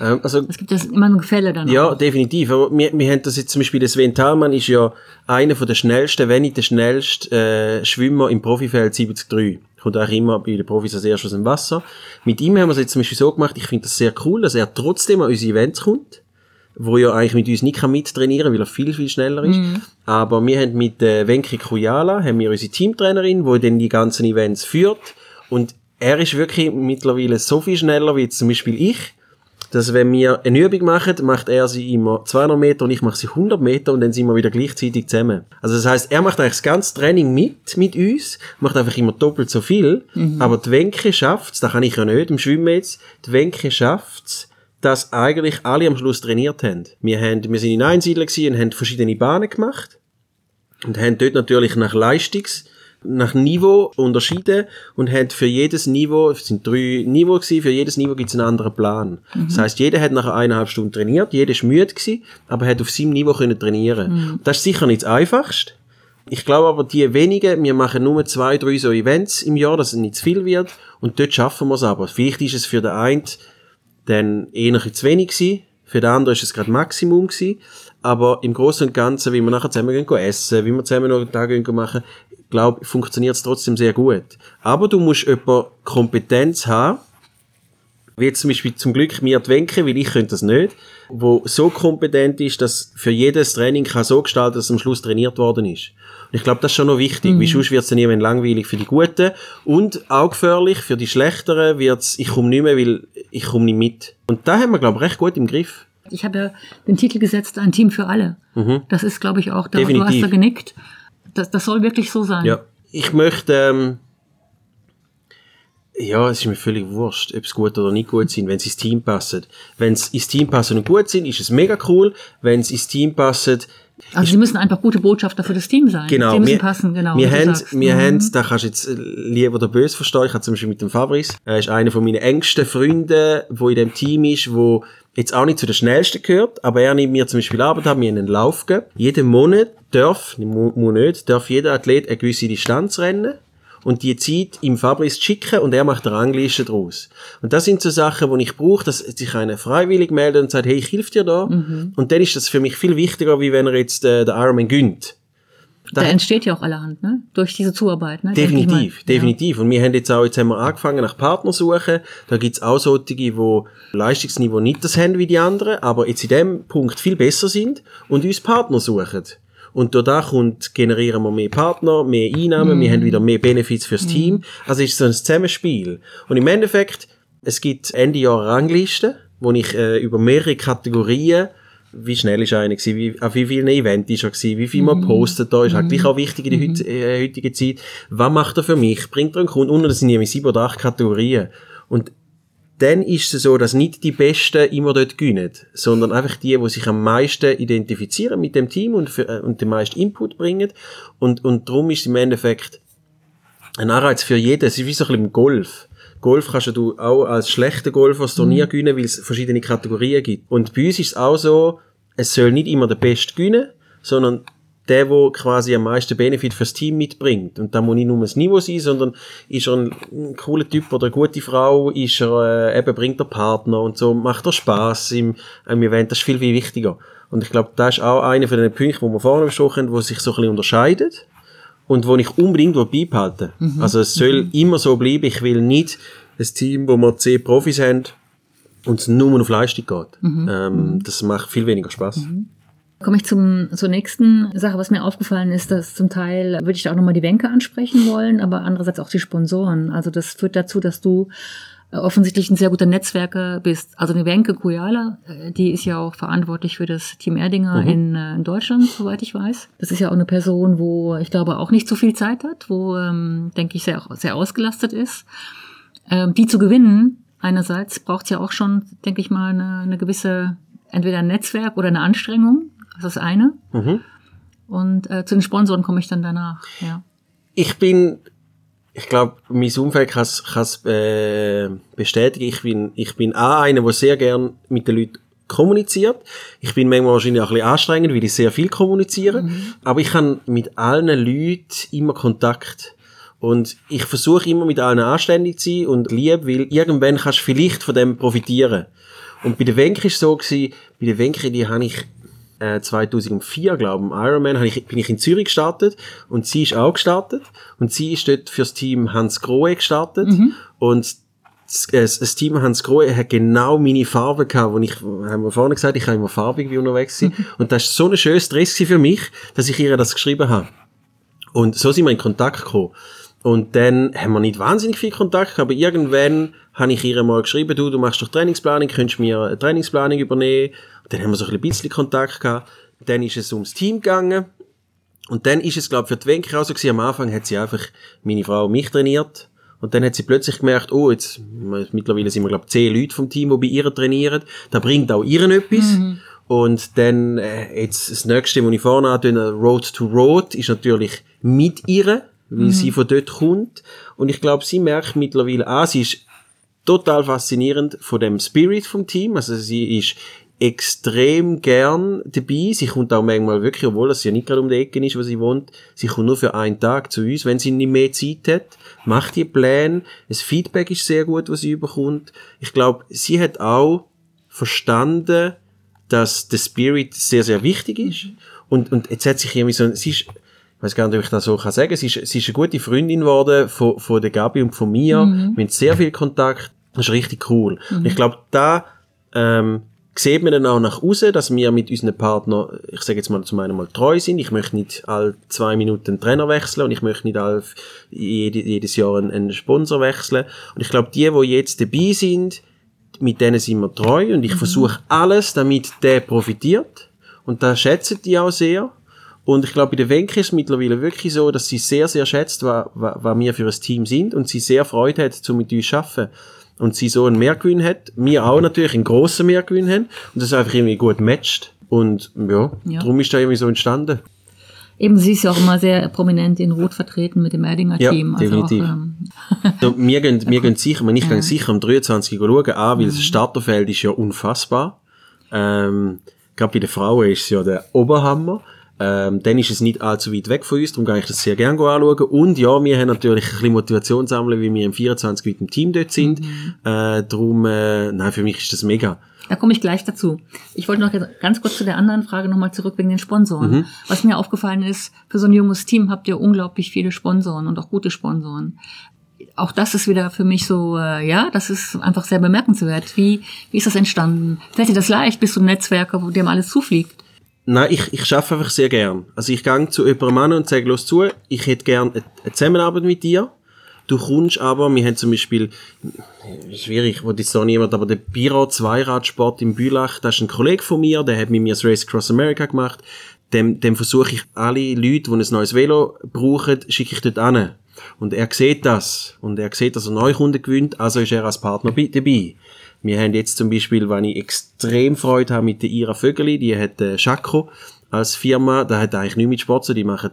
S1: Ähm, also,
S4: Es gibt ja immer ein Gefälle dann.
S1: Ja,
S4: auch.
S1: definitiv. Aber wir, wir haben das jetzt zum Beispiel, der Sven Thalmann ist ja einer von der schnellsten, wenn nicht der schnellste äh, Schwimmer im Profifeld 73. Kommt auch immer bei den Profis als erstes dem Wasser. Mit ihm haben wir es jetzt zum Beispiel so gemacht, ich finde das sehr cool, dass er trotzdem an unsere Events kommt, wo er eigentlich mit uns nicht kann mittrainieren weil er viel, viel schneller ist. Aber wir haben mit äh, Wenki Kujala, haben wir unsere Teamtrainerin, die dann die ganzen Events führt Und er ist wirklich mittlerweile so viel schneller wie zum Beispiel ich, dass wenn wir eine Übung machen, macht er sie immer 200 Meter und ich mache sie 100 Meter und dann sind wir wieder gleichzeitig zusammen. Also das heißt, er macht eigentlich das ganze Training mit, mit uns, macht einfach immer doppelt so viel, aber die Wenke schafft's, das kann ich ja nicht im Schwimmen jetzt, die Wenke schafft's, dass eigentlich alle am Schluss trainiert haben. Wir, haben, wir sind in Einsiedler gewesen und haben verschiedene Bahnen gemacht und haben dort natürlich nach Leistungs nach Niveau unterschieden und haben für jedes Niveau, es sind drei Niveau gewesen, für jedes Niveau gibt es einen anderen Plan. Das heißt, jeder hat nach eineinhalb Stunden trainiert, jeder ist müde gewesen, aber hat auf seinem Niveau können trainieren. Das ist sicher nicht das Einfachste. Ich glaube aber, die wenigen, wir machen nur zwei, drei so Events im Jahr, dass es nicht zu viel wird und dort schaffen wir es aber. Vielleicht ist es für den einen dann eher zu wenig gewesen, für den anderen ist es gerade Maximum gewesen, aber im Großen und Ganzen, wie wir nachher zusammen gehen essen, wie wir zusammen noch einen Tag gehen machen, glaube funktioniert es trotzdem sehr gut. Aber du musst etwa Kompetenz haben, wie zum Beispiel zum Glück mir Wenke, weil ich könnte das nicht, wo so kompetent ist, dass für jedes Training kann so gestalten, dass am Schluss trainiert worden ist. Und ich glaube, das ist schon noch wichtig, weil sonst wird es dann irgendwann langweilig für die Guten und auch gefährlich für die Schlechteren wird's, ich komme nicht mehr, weil ich komme nicht mit. Und da haben wir, glaube ich, recht gut im Griff.
S4: Ich habe ja den Titel gesetzt, ein Team für alle. Das ist, glaube ich, auch, da, du hast
S1: Definitiv.
S4: da genickt. Das, das soll wirklich so sein.
S1: Ja. Ich möchte, ähm, ja, es ist mir völlig wurscht, ob es gut oder nicht gut sind, wenn sie ins Team passen. Wenn sie ins Team passen und gut sind, ist es mega cool. Wenn sie ins Team passen,
S4: Also sie müssen einfach gute Botschafter für das Team sein.
S1: Genau,
S4: Sie müssen
S1: wir,
S4: passen, genau.
S1: Wir haben,
S4: sagst.
S1: wir
S4: Mhm.
S1: haben, da kannst du jetzt äh, lieb oder böse verstehen. Ich habe zum Beispiel mit dem Fabrice, er ist einer von meinen engsten Freunden, wo in dem Team ist, wo jetzt auch nicht zu den schnellsten gehört, aber er nimmt mir zum Beispiel Arbeit ab, mir einen Lauf gegeben. Jeden Monat darf, mu- muss nicht, darf jeder Athlet eine gewisse Distanz rennen und die Zeit im Fabrice schicken und er macht eine Rangliste draus. Und das sind so Sachen, die ich brauche, dass sich einer freiwillig meldet und sagt, hey, ich helfe dir da.
S4: Mhm.
S1: Und dann ist das für mich viel wichtiger, wie wenn er jetzt äh, den Ironman gönnt.
S4: Da entsteht ja auch allerhand, ne? Durch diese Zuarbeit, ne?
S1: Definitiv, definitiv. Und wir haben jetzt auch, jetzt haben wir angefangen nach Partner suchen. Da gibt's auch solche, die Leistungsniveau nicht das haben wie die anderen, aber jetzt in dem Punkt viel besser sind und uns Partner suchen. Und dadurch kommt, generieren wir mehr Partner, mehr Einnahmen, wir haben wieder mehr Benefits fürs Team. Also es ist so ein Zusammenspiel. Und im Endeffekt, es gibt Ende Jahr Ranglisten, wo ich äh, über mehrere Kategorien wie schnell ist einer gewesen, wie, auf wie vielen Event ist er gewesen, wie viel man postet da, ist halt gleich auch wichtig in der heut, äh, heutigen Zeit. Was macht er für mich? Bringt er einen Kunden? Und das sind irgendwie sieben oder acht Kategorien. Und dann ist es so, dass nicht die Besten immer dort gewinnen, sondern einfach die, die sich am meisten identifizieren mit dem Team und, für, äh, und den meisten Input bringen. Und, und darum ist im Endeffekt ein Anreiz für jeden. Es ist wie so ein bisschen im Golf. Golf kannst du auch als schlechter Golfer das Turnier gewinnen, weil es verschiedene Kategorien gibt. Und bei uns ist es auch so, es soll nicht immer der Beste gewinnen, sondern der, der quasi am meisten Benefit fürs Team mitbringt. Und da muss nicht nur das Niveau sein, sondern ist er ein, ein cooler Typ oder eine gute Frau, ist er, äh, eben bringt er Partner und so, macht er Spaß im, im Event, das ist viel, viel wichtiger. Und ich glaube, das ist auch einer von den Punkten, wo wir vorne besprochen haben, wo sich so ein bisschen unterscheidet und wo ich unbedingt beibehalten will. Also es soll immer so bleiben. Ich will nicht ein Team, wo wir zehn Profis haben und es nur auf Leistung geht. Ähm, das macht viel weniger Spaß.
S4: Komme ich zum, zur nächsten Sache, was mir aufgefallen ist, dass zum Teil würde ich da auch nochmal die Wenke ansprechen wollen, aber andererseits auch die Sponsoren. Also das führt dazu, dass du äh, offensichtlich ein sehr guter Netzwerker bist. Also eine Wenke Kujala, äh, die ist ja auch verantwortlich für das Team Erdinger in, äh, in Deutschland, soweit ich weiß. Das ist ja auch eine Person, wo ich glaube auch nicht so viel Zeit hat, wo, ähm, denke ich, sehr, sehr ausgelastet ist. Ähm, die zu gewinnen, einerseits braucht es ja auch schon, denke ich mal, eine, eine gewisse, entweder ein Netzwerk oder eine Anstrengung. Das ist das eine.
S1: Mhm.
S4: Und äh, zu den Sponsoren komme ich dann danach. Ja.
S1: Ich bin, ich glaube, mein Umfeld kann es äh, bestätigen. Ich bin, ich bin auch einer, der sehr gern mit den Leuten kommuniziert. Ich bin manchmal wahrscheinlich auch ein bisschen anstrengend, weil ich sehr viel kommuniziere. Aber ich habe mit allen Leuten immer Kontakt. Und ich versuche immer mit allen anständig zu sein und lieb, weil irgendwann kannst du vielleicht von dem profitieren. Und bei der Wenke ist es so gewesen, bei der Wenke, die habe ich äh, 2004, glaube ich, im Ironman, ich, bin ich in Zürich gestartet und sie ist auch gestartet und sie ist dort fürs Team Hans Grohe gestartet und das, äh, das Team Hans Grohe hat genau meine Farbe gehabt, wo ich, haben wir vorne gesagt, ich kann immer farbig wie unterwegs sein und das ist so ein schönes gewesen für mich, dass ich ihr das geschrieben habe. Und so sind wir in Kontakt gekommen. Und dann haben wir nicht wahnsinnig viel Kontakt, aber irgendwann habe ich ihr mal geschrieben, du, du machst doch Trainingsplanung, könntest mir eine Trainingsplanung übernehmen? Und dann haben wir so ein bisschen Kontakt gehabt. Dann ist es ums Team gegangen. Und dann ist es, glaube ich, für die Wenke auch so gewesen. Am Anfang hat sie einfach meine Frau mich trainiert. Und dann hat sie plötzlich gemerkt, oh, jetzt, mittlerweile sind wir, glaube ich, zehn Leute vom Team, die bei ihr trainieren. Da bringt auch ihren etwas. Und dann, äh, jetzt, das nächste, was ich vorne habe, Road to Road, ist natürlich mit ihr, weil sie von dort kommt. Und ich glaube, sie merkt mittlerweile, ah, sie ist total faszinierend von dem Spirit vom Team. Also sie ist extrem gern dabei. Sie kommt auch manchmal wirklich, obwohl das ja nicht gerade um die Ecke ist, wo sie wohnt, sie kommt nur für einen Tag zu uns, wenn sie nicht mehr Zeit hat, macht die Pläne. Das Feedback ist sehr gut, was sie überkommt. Ich glaube, sie hat auch verstanden, dass der Spirit sehr, sehr wichtig ist. Und, und jetzt hat sich irgendwie so, sie ist, ich weiß gar nicht, ob ich das so kann sagen, sie ist, sie ist eine gute Freundin geworden von, von der Gabi und von mir.
S4: Mhm.
S1: Wir haben sehr viel Kontakt. Das ist richtig cool. Und ich glaube, da, ähm, sieht man dann auch nach außen, dass wir mit unseren Partnern, ich sage jetzt mal zum einen mal treu sind. Ich möchte nicht alle zwei Minuten einen Trainer wechseln und ich möchte nicht all, jede, jedes Jahr einen, einen Sponsor wechseln. Und ich glaube, die, die jetzt dabei sind, mit denen sind wir treu und ich versuche alles, damit der profitiert. Und da schätzen die auch sehr. Und ich glaube, bei der Wenke ist es mittlerweile wirklich so, dass sie sehr, sehr schätzt, was, was, wir für ein Team sind und sie sehr Freude hat, zu mit uns zu arbeiten. Und sie so einen Mehrgewinn hat, wir auch natürlich einen grossen Mehrgewinn haben und das einfach irgendwie gut matcht. Und ja,
S4: Ja.
S1: darum ist da irgendwie so entstanden.
S4: Eben, sie ist ja auch immer sehr prominent in Rot vertreten mit dem Erdinger
S1: Ja,
S4: Team. Also
S1: definitiv.
S4: Auch, ähm,
S1: So, wir gehen, wir gehen sicher, ich ich gehe sicher am 23. schauen, an, weil das Starterfeld ist ja unfassbar. Ähm, gerade bei den Frauen ist es ja der Oberhammer. Ähm, dann ist es nicht allzu weit weg von uns, darum gehe ich das sehr gerne anschauen. Und ja, wir haben natürlich ein bisschen Motivation sammeln, weil wir im 24 mit dem Team dort sind. Äh, darum, äh, nein, für mich ist das mega.
S4: Da komme ich gleich dazu. Ich wollte noch ganz kurz zu der anderen Frage nochmal zurück wegen den Sponsoren.
S1: Mhm.
S4: Was mir aufgefallen ist, für so ein junges Team habt ihr unglaublich viele Sponsoren und auch gute Sponsoren. Auch das ist wieder für mich so, äh, ja, das ist einfach sehr bemerkenswert. Wie, wie ist das entstanden? Fällt dir das leicht? Bist du ein Netzwerker, wo dem alles zufliegt?
S1: Nein, ich, ich arbeite einfach sehr gern. Also ich gehe zu jemandem an und sage, los zu, ich hätte gern eine Zusammenarbeit mit dir. Du kommst aber, wir haben zum Beispiel, schwierig, wo jetzt da niemand, aber der Biro Zweiradsport im Bülach, das ist ein Kollege von mir, der hat mit mir das Race Across America gemacht. Dem, dem versuche ich alle Leute, die ein neues Velo brauchen, schicke ich dort an. Und er sieht das. Und er sieht, dass er neue Kunden gewinnt, also ist er als Partner dabei. Wir haben jetzt zum Beispiel, wenn ich extrem Freude habe mit der Ira Vögeli, die hat äh, Schako als Firma, da hat eigentlich nichts mit Sport zu, die machen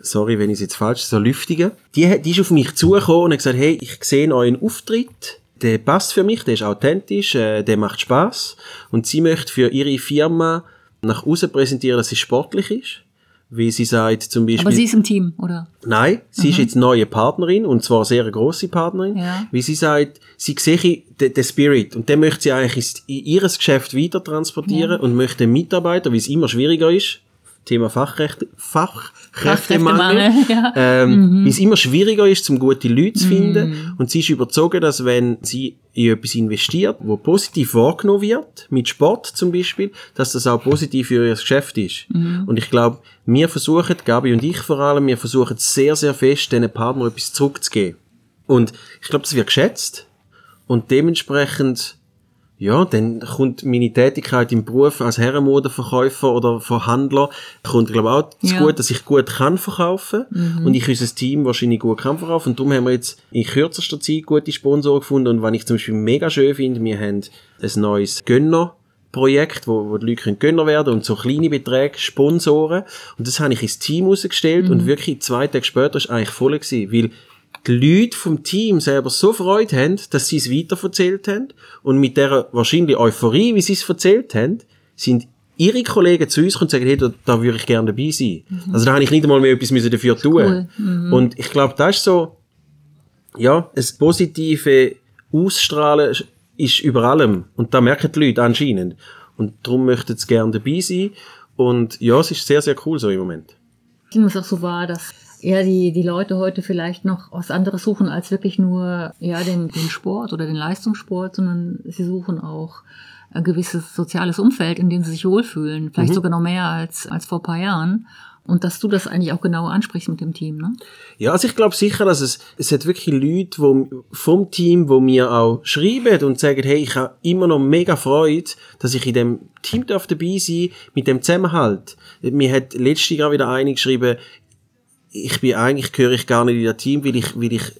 S1: sorry, wenn ich es jetzt falsch so lüftige. Die, die ist auf mich zugekommen und hat gesagt, hey, ich sehe euren Auftritt, der passt für mich, der ist authentisch, äh, der macht Spaß und sie möchte für ihre Firma nach außen präsentieren, dass sie sportlich ist. Wie sie sagt zum Beispiel...
S4: Aber sie ist im Team, oder?
S1: Nein, sie ist jetzt neue Partnerin und zwar sehr eine grosse Partnerin.
S4: Ja.
S1: Wie sie sagt, sie sehe den, den Spirit und den möchte sie eigentlich in ihr Geschäft weiter transportieren und möchte Mitarbeiter, wie es immer schwieriger ist, Thema Fachrechte, Fachkräftemangel,
S4: ja.
S1: ähm, wie es immer schwieriger ist, zum gute Leute zu finden. Und sie ist überzeugt, dass wenn sie in etwas investiert, wo positiv wahrgenommen wird, mit Sport zum Beispiel, dass das auch positiv für ihr Geschäft ist. Und ich glaube, wir versuchen, Gabi und ich vor allem, wir versuchen sehr, sehr fest, diesen Partnern etwas zurückzugeben. Und ich glaube, das wird geschätzt. Und dementsprechend, ja, dann kommt meine Tätigkeit im Beruf als Herrenmodeverkäufer oder Verhandler, kommt, glaube ich, auch zu
S4: Ja.
S1: gut, dass ich gut kann verkaufen und ich unser Team wahrscheinlich gut kann verkaufen. Und darum haben wir jetzt in kürzester Zeit gute Sponsoren gefunden. Und was ich zum Beispiel mega schön finde, wir haben ein neues Gönner Projekt, wo, wo die Leute können Gönner werden und so kleine Beträge sponsoren. Und das habe ich ins Team rausgestellt und wirklich zwei Tage später ist eigentlich voll gewesen, weil die Leute vom Team selber so Freude haben, dass sie es weiterverzählt haben und mit der wahrscheinlich Euphorie, wie sie es erzählt haben, sind ihre Kollegen zu uns und sagen, hey, da, da würde ich gerne dabei sein. Also da habe ich nicht einmal mehr etwas müssen dafür tun. Und ich glaube, das ist so, ja, das positive Ausstrahlen ist über allem. Und da merken die Leute anscheinend. Und darum möchten sie gerne dabei sein. Und ja, es ist sehr, sehr cool so im Moment.
S4: Ich nehme es auch so wahr, dass eher die, die Leute heute vielleicht noch was anderes suchen als wirklich nur ja, den, den Sport oder den Leistungssport, sondern sie suchen auch ein gewisses soziales Umfeld, in dem sie sich wohlfühlen. Vielleicht sogar noch mehr als, als vor ein paar Jahren. Und dass du das eigentlich auch genau ansprichst mit dem Team, ne?
S1: Ja, also ich glaube sicher, dass es, es hat wirklich Leute wo, vom Team, wo mir auch schreiben und sagen, hey, ich habe immer noch mega Freude, dass ich in dem Team darf dabei sein mit dem Zusammenhalt. Mir hat letztes Jahr wieder eine geschrieben, ich bin eigentlich, gehöre ich gar nicht in das Team, weil ich, weil ich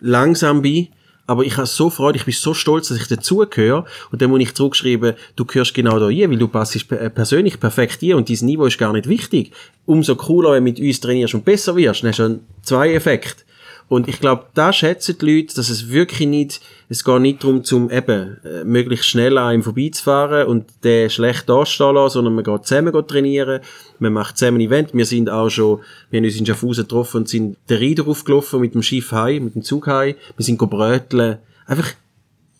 S1: langsam bin aber ich habe so Freude, ich bin so stolz, dass ich dazugehöre. Und dann muss ich zurückschreiben, du gehörst genau da hier, weil du passest persönlich perfekt hier und dein Niveau ist gar nicht wichtig. Umso cooler, wenn du mit uns trainierst und besser wirst, dann hast du schon zwei Effekte. Und ich glaube, da schätzen die Leute, dass es wirklich nicht, es geht nicht darum, zum eben, äh, möglichst schnell an ihm vorbeizufahren und den schlecht dastehen lassen, sondern man geht zusammen geht trainieren, man macht zusammen ein Event. Wir sind auch schon, wir haben uns in Schaffhausen getroffen und sind den Rieder aufgelaufen mit dem Schiff heim, mit dem Zug heim. Wir sind bröteln. Einfach,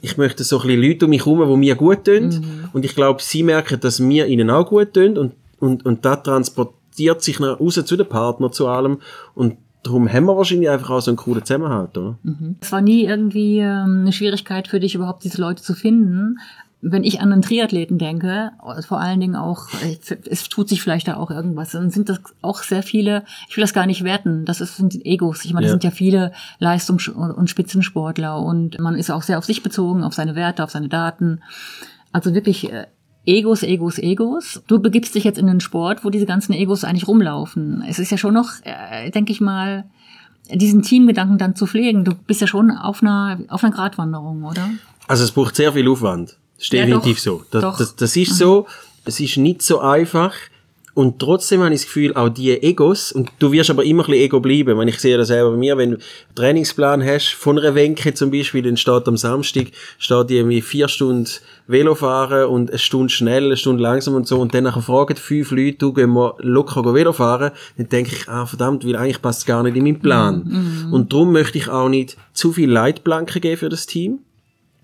S1: ich möchte so ein bisschen Leute um mich herum, die mir gut tun. Mhm. Und ich glaube, sie merken, dass wir ihnen auch gut tun und, und, und das transportiert sich nach raus zu den Partnern, zu allem. Und darum haben wir wahrscheinlich einfach auch so einen coolen Zusammenhalt, oder?
S4: Mhm. Es war nie irgendwie ähm, eine Schwierigkeit für dich, überhaupt diese Leute zu finden. Wenn ich an einen Triathleten denke, vor allen Dingen auch, es tut sich vielleicht da auch irgendwas, dann sind das auch sehr viele, ich will das gar nicht werten, das ist, sind Egos. Ich meine, das ja. sind ja viele Leistungs- und Spitzensportler und man ist auch sehr auf sich bezogen, auf seine Werte, auf seine Daten. Also wirklich äh, Egos, Egos, Egos. Du begibst dich jetzt in den Sport, wo diese ganzen Egos eigentlich rumlaufen. Es ist ja schon noch, äh, denke ich mal, diesen Teamgedanken dann zu pflegen. Du bist ja schon auf einer, auf einer Gratwanderung, oder?
S1: Also es braucht sehr viel Aufwand. Das ist definitiv ja, so. Das, das, das, ist mhm. so. Es ist nicht so einfach. Und trotzdem habe ich das Gefühl, auch die Egos, und du wirst aber immer ein bisschen Ego bleiben. Wenn ich sehe das selber bei mir, wenn du einen Trainingsplan hast, von einer Wenke zum Beispiel, dann steht am Samstag, steht irgendwie vier Stunden Velo fahren und eine Stunde schnell, eine Stunde langsam und so, und dann nachher fragen fünf Leute, du, gehen wir locker Velo fahren, dann denke ich, ah, verdammt, weil eigentlich passt es gar nicht in meinen Plan. Mhm. Und darum möchte ich auch nicht zu viel Leitplanken geben für das Team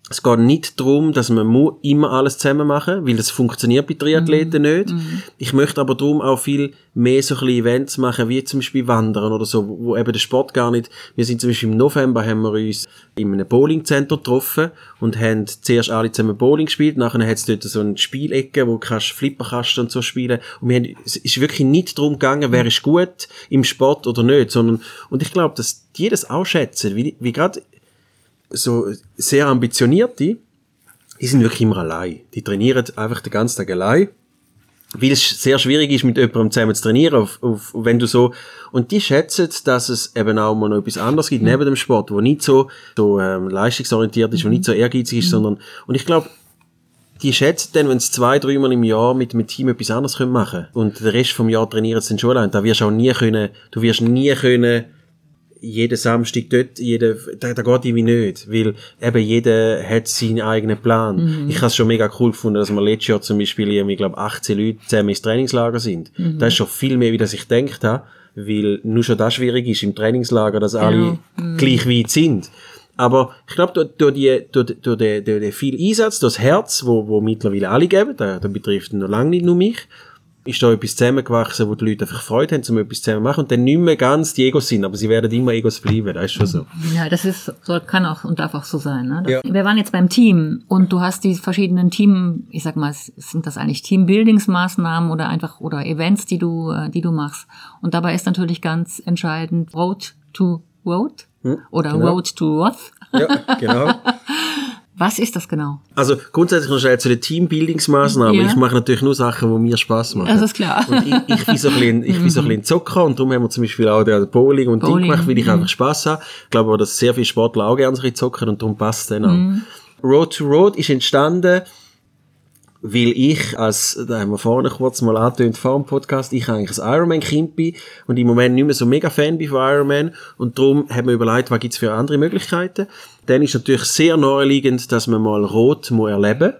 S1: es geht nicht darum, dass man immer alles zusammen machen muss, weil das funktioniert bei Triathleten mm. nicht. Mm. Ich möchte aber darum auch viel mehr so ein Events machen, wie zum Beispiel Wandern oder so, wo, eben der Sport gar nicht... Wir sind zum Beispiel im November, haben wir uns in einem Bowlingcenter getroffen und haben zuerst alle zusammen Bowling gespielt, nachher hat es dort so eine Spielecke, wo du Flipper kannst und so spielen. Und wir haben, es ist wirklich nicht darum gegangen, wer ist gut im Sport oder nicht, sondern... Und ich glaube, dass die das auch schätzen, wie, wie gerade so sehr ambitionierte, die sind wirklich immer allein. Die trainieren einfach den ganzen Tag allein. Weil es sehr schwierig ist, mit jemandem zusammen zu trainieren, auf, auf, wenn du so, und die schätzen, dass es eben auch mal noch etwas anderes gibt, mhm. neben dem Sport, wo nicht so, so, ähm, leistungsorientiert ist, wo nicht so ehrgeizig ist, mhm. sondern, und ich glaube, die schätzen dann, wenn sie zwei, dreimal im Jahr mit dem Team etwas anderes machen können und den Rest vom Jahr trainieren sie dann schon allein, da wirst du auch nie können, du wirst nie können, jeden Samstag dort, jeder, da, da geht irgendwie nicht, weil eben jeder hat seinen eigenen Plan. Mhm. Ich habe es schon mega cool gefunden, dass wir letztes Jahr zum Beispiel, ich glaube 18 Leute zusammen ins Trainingslager sind. Mhm. Das ist schon viel mehr, wie das ich gedacht habe, weil nur schon das schwierig ist im Trainingslager, dass alle ja. mhm. gleich weit sind. Aber ich glaube, durch, durch, die, durch, durch, den, durch den viel Einsatz, durch das Herz, wo, wo mittlerweile alle geben, da, da betrifft noch lange nicht nur mich, ist da etwas zusammengewachsen, wo die Leute einfach Freude haben, um etwas zusammen zu machen und dann nicht mehr ganz die Egos sind, aber sie werden immer Egos bleiben, das ist schon so.
S4: Ja, das ist, so kann auch und darf auch so sein. Ne? Das, ja. Wir waren jetzt beim Team und du hast die verschiedenen Team, ich sag mal, sind das eigentlich Teambuildingsmaßnahmen oder einfach oder Events, die du, äh, die du machst. Und dabei ist natürlich ganz entscheidend Road to Road hm, oder genau. Road to Roth. Ja, genau. Was ist das genau?
S1: Also grundsätzlich noch schnell zu den Teambuildingsmaßnahmen. Ja. Ich mache natürlich nur Sachen, die mir Spaß machen.
S4: Das ist klar.
S1: Und ich, ich bin so ein bisschen, ich bin so ein bisschen Zocker und darum haben wir zum Beispiel auch den Bowling und Bowling. Ding gemacht, weil ich mhm. einfach Spaß habe. Ich glaube aber, dass sehr viele Sportler auch gerne so zocken und darum passt es dann auch. Mhm. Road to Road ist entstanden weil ich, als, da haben wir vorhin kurz mal angetönt vor dem Podcast, ich eigentlich ein Ironman-Kind bin und im Moment nicht mehr so mega Fan bin von Ironman und darum haben wir überlegt, was gibt's für andere Möglichkeiten. Dann ist natürlich sehr naheliegend, dass man mal Rot muss erleben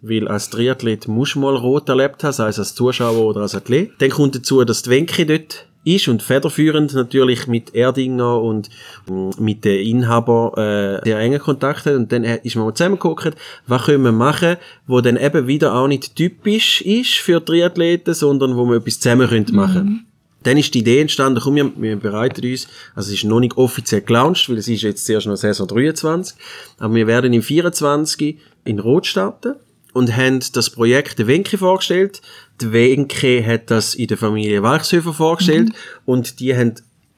S1: weil als Triathlet muss man mal Rot erlebt haben, sei es als Zuschauer oder als Athlet. Dann kommt dazu, dass die Wenke dort ist und federführend natürlich mit Erdinger und mm, mit den Inhaber äh, sehr engen Kontakt hat und dann ist man mal zusammengeguckt, was können wir machen, wo dann eben wieder auch nicht typisch ist für Triathleten, sondern wo wir etwas zusammen können machen mhm. Dann ist die Idee entstanden, komm, wir, wir bereiten uns, also es ist noch nicht offiziell gelauncht, weil es ist jetzt zuerst noch Saison 23, aber wir werden im 24 in Rot starten und haben das Projekt der Wenke vorgestellt, die Wenke hat das in der Familie Walchshöfer vorgestellt und die haben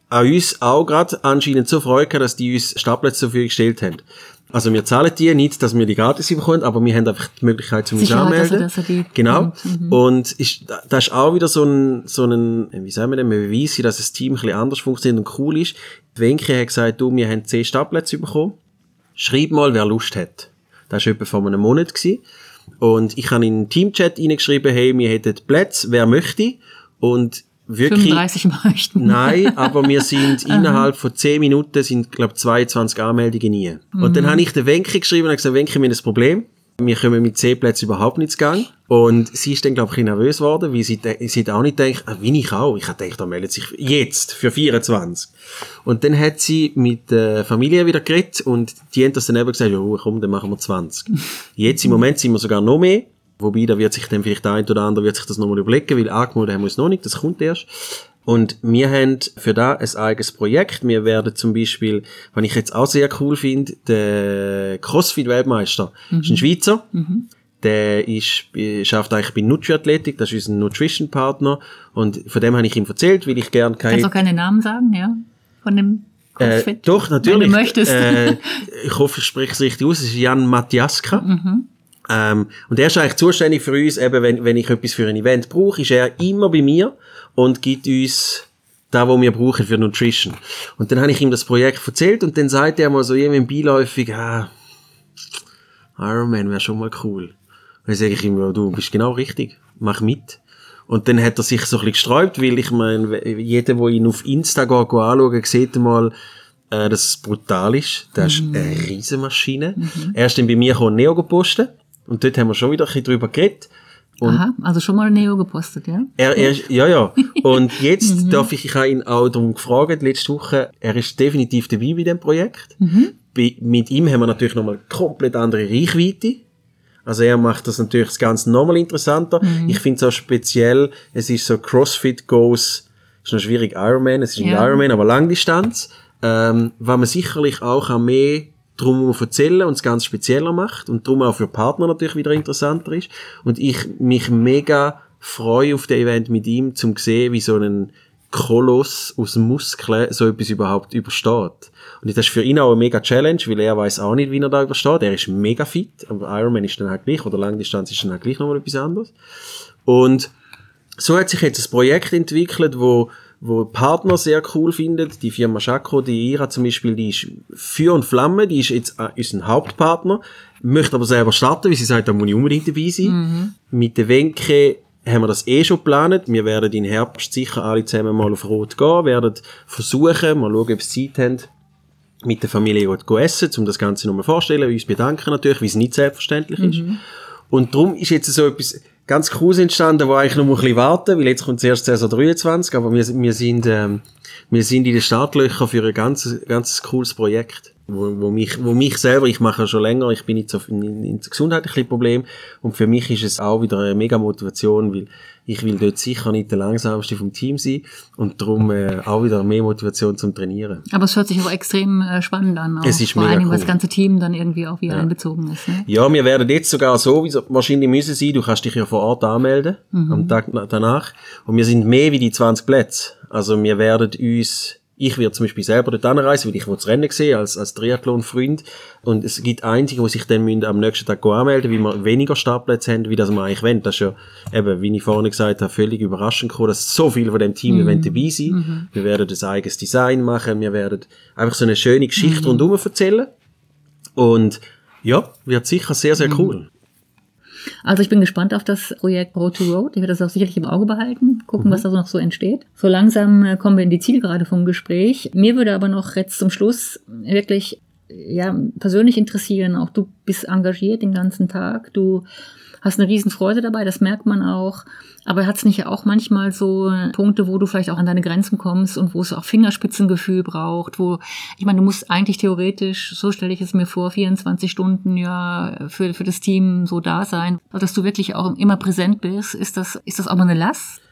S1: an uns auch gerade anscheinend so Freude gehabt, dass die uns Stapel zur Verfügung gestellt haben. Also wir zahlen die nicht, dass wir die gratis bekommen, aber wir haben einfach die Möglichkeit zum uns
S4: Sicherheit, dass er-
S1: anmelden.
S4: dass er die
S1: genau.
S4: mhm.
S1: Und ist, das ist auch wieder so ein, so ein, wie sagen wir denn, ein Beweis, dass das Team ein bisschen anders funktioniert und cool ist. Die Wenke hat gesagt, du, wir haben 10 Stadtplätze bekommen. Schreib mal, wer Lust hat. Das war etwa vor einem Monat. Gewesen. Und ich habe in den Teamchat reingeschrieben, hey, wir hätten Plätze, wer möchte. Und wirklich...
S4: 35 möchten.
S1: Nein, aber wir sind innerhalb von 10 Minuten sind, glaube 22 Anmeldungen nie. Und dann habe ich den Wenke geschrieben und gesagt, Wenke, wir haben ein Problem. Wir kommen mit 10 Plätzen überhaupt nicht zu Gang. Und sie ist dann, glaube ich, nervös geworden, weil sie, sie auch nicht gedacht, ah, wie ich auch. Ich habe gedacht, da meldet sich jetzt für 24. Und dann hat sie mit der Familie wieder geredet und die haben das dann eben gesagt, ja, komm, dann machen wir 20. Jetzt im Moment sind wir sogar noch mehr. Wobei, da wird sich dann vielleicht der ein oder andere wird sich das nochmal überlegen, weil angemeldet haben wir es noch nicht, das kommt erst. Und wir haben für da ein eigenes Projekt. Wir werden zum Beispiel, was ich jetzt auch sehr cool finde, der Crossfit-Weltmeister ist ein Schweizer. Der ist, äh, schafft eigentlich bei Nutri-Athletik, das ist unser Nutrition-Partner. Und von dem habe ich ihm erzählt, weil ich gerne keine
S4: Kannst auch keine Namen sagen, ja? Von dem
S1: äh,
S4: CrossFit?
S1: doch, natürlich.
S4: Wenn du möchtest.
S1: Äh, ich hoffe, ich spreche es richtig aus. Es ist Jan Matjaska.
S4: Mhm.
S1: Ähm, und er ist eigentlich zuständig für uns, eben, wenn, wenn ich etwas für ein Event brauche, ist er immer bei mir und gibt uns da, wo wir brauchen für Nutrition. Und dann habe ich ihm das Projekt erzählt und dann sagt er mal so irgendwie beiläufig, ah, Ironman wäre schon mal cool. Und dann sage ich ihm, ja, du bist genau richtig, mach mit. Und dann hat er sich so ein bisschen gesträubt, weil ich meine, jeder, der ihn auf Insta geht, geht anschauen, sieht mal, äh, dass es brutal ist. Das ist eine Riesenmaschine. Er ist dann bei mir gekommen, Neo gepostet. Und dort haben wir schon wieder ein bisschen drüber geredet. Und
S4: Aha, also schon mal Neo gepostet, ja?
S1: er, er ist, ja, ja. Und jetzt darf ich, ich habe ihn auch darum gefragt, letzte Woche, er ist definitiv dabei bei dem Projekt. Bei, mit ihm haben wir natürlich nochmal komplett andere Reichweite. Also er macht das natürlich das Ganze nochmal interessanter. Ich finde es auch speziell, es ist so CrossFit Goes, ist noch schwierig Ironman, es ist nicht
S4: Ja.
S1: Ironman, aber Langdistanz. Ähm, was man sicherlich auch an mehr drum erzählen und es ganz spezieller macht und darum auch für Partner natürlich wieder interessanter ist. Und ich mich mega freue auf das Event mit ihm, zum sehen, wie so ein Koloss aus Muskeln so etwas überhaupt übersteht. Und das ist für ihn auch eine mega Challenge, weil er weiß auch nicht, wie er da übersteht. Er ist mega fit, aber Ironman ist dann halt gleich, oder Langdistanz ist dann halt gleich nochmal etwas anderes. Und so hat sich jetzt ein Projekt entwickelt, wo, wo Partner sehr cool findet. Die Firma Schako, die Ira zum Beispiel, die ist Feuer und Flamme, die ist jetzt äh, ist ein Hauptpartner, möchte aber selber starten, weil sie sagt, da muss ich unbedingt dabei sein. Mit der Wenke haben wir das eh schon geplant. Wir werden im Herbst sicher alle zusammen mal auf Rot gehen, werden versuchen, mal schauen, ob sie Zeit haben, mit der Familie zu essen, um das Ganze nochmal vorstellen, uns bedanken natürlich, weil es nicht selbstverständlich ist. Und darum ist jetzt so etwas ganz Cooles entstanden, wo eigentlich noch ein bisschen warten, weil jetzt kommt zuerst Saison 23, aber wir, wir sind, ähm, wir sind in den Startlöchern für ein ganz, ganz cooles Projekt, wo, wo mich, wo mich selber, ich mache ja schon länger, ich bin jetzt auf in, in, in gesundheitlichen Problem und für mich ist es auch wieder eine mega Motivation, weil ich will dort sicher nicht der langsamste vom Team sein und darum äh, auch wieder mehr Motivation zum Trainieren.
S4: Aber es hört sich auch extrem äh, spannend an. Auch.
S1: Es ist
S4: Vor allen Dingen, weil
S1: cool.
S4: das ganze Team dann irgendwie auch wieder einbezogen ist. Ne?
S1: Ja, wir werden jetzt sogar so wie so wahrscheinlich müssen sein. Du kannst dich ja vor Ort anmelden am Tag na- danach. Und wir sind mehr wie die 20 Plätze. Also wir werden uns, ich werde zum Beispiel selber dort anreisen, weil ich das Rennen sehen als, als Triathlon-Freund. Und es gibt einige, die sich dann müssen am nächsten Tag anmelden, weil wir weniger Startplätze haben, wie das wir eigentlich wollen. Das ist ja eben, wie ich vorhin gesagt habe, völlig überraschend gekommen, dass so viele von dem Team mhm. dabei sein. Wir werden das eigenes Design machen. Wir werden einfach so eine schöne Geschichte rundherum erzählen. Und ja, wird sicher sehr, sehr cool.
S4: Also ich bin gespannt auf das Projekt Road to Road. Ich werde das auch sicherlich im Auge behalten, gucken, was da so noch so entsteht. So langsam äh, kommen wir in die Zielgerade vom Gespräch. Mir würde aber noch jetzt zum Schluss wirklich ja, persönlich interessieren, auch du bist engagiert den ganzen Tag, du hast eine Riesenfreude dabei, das merkt man auch. Aber hat es nicht auch manchmal so Punkte, wo du vielleicht auch an deine Grenzen kommst und wo es auch Fingerspitzengefühl braucht, wo, ich meine, du musst eigentlich theoretisch, so stelle ich es mir vor, 24 Stunden ja für, für das Team so da sein, dass du wirklich auch immer präsent bist. Ist das, ist das auch mal eine Last?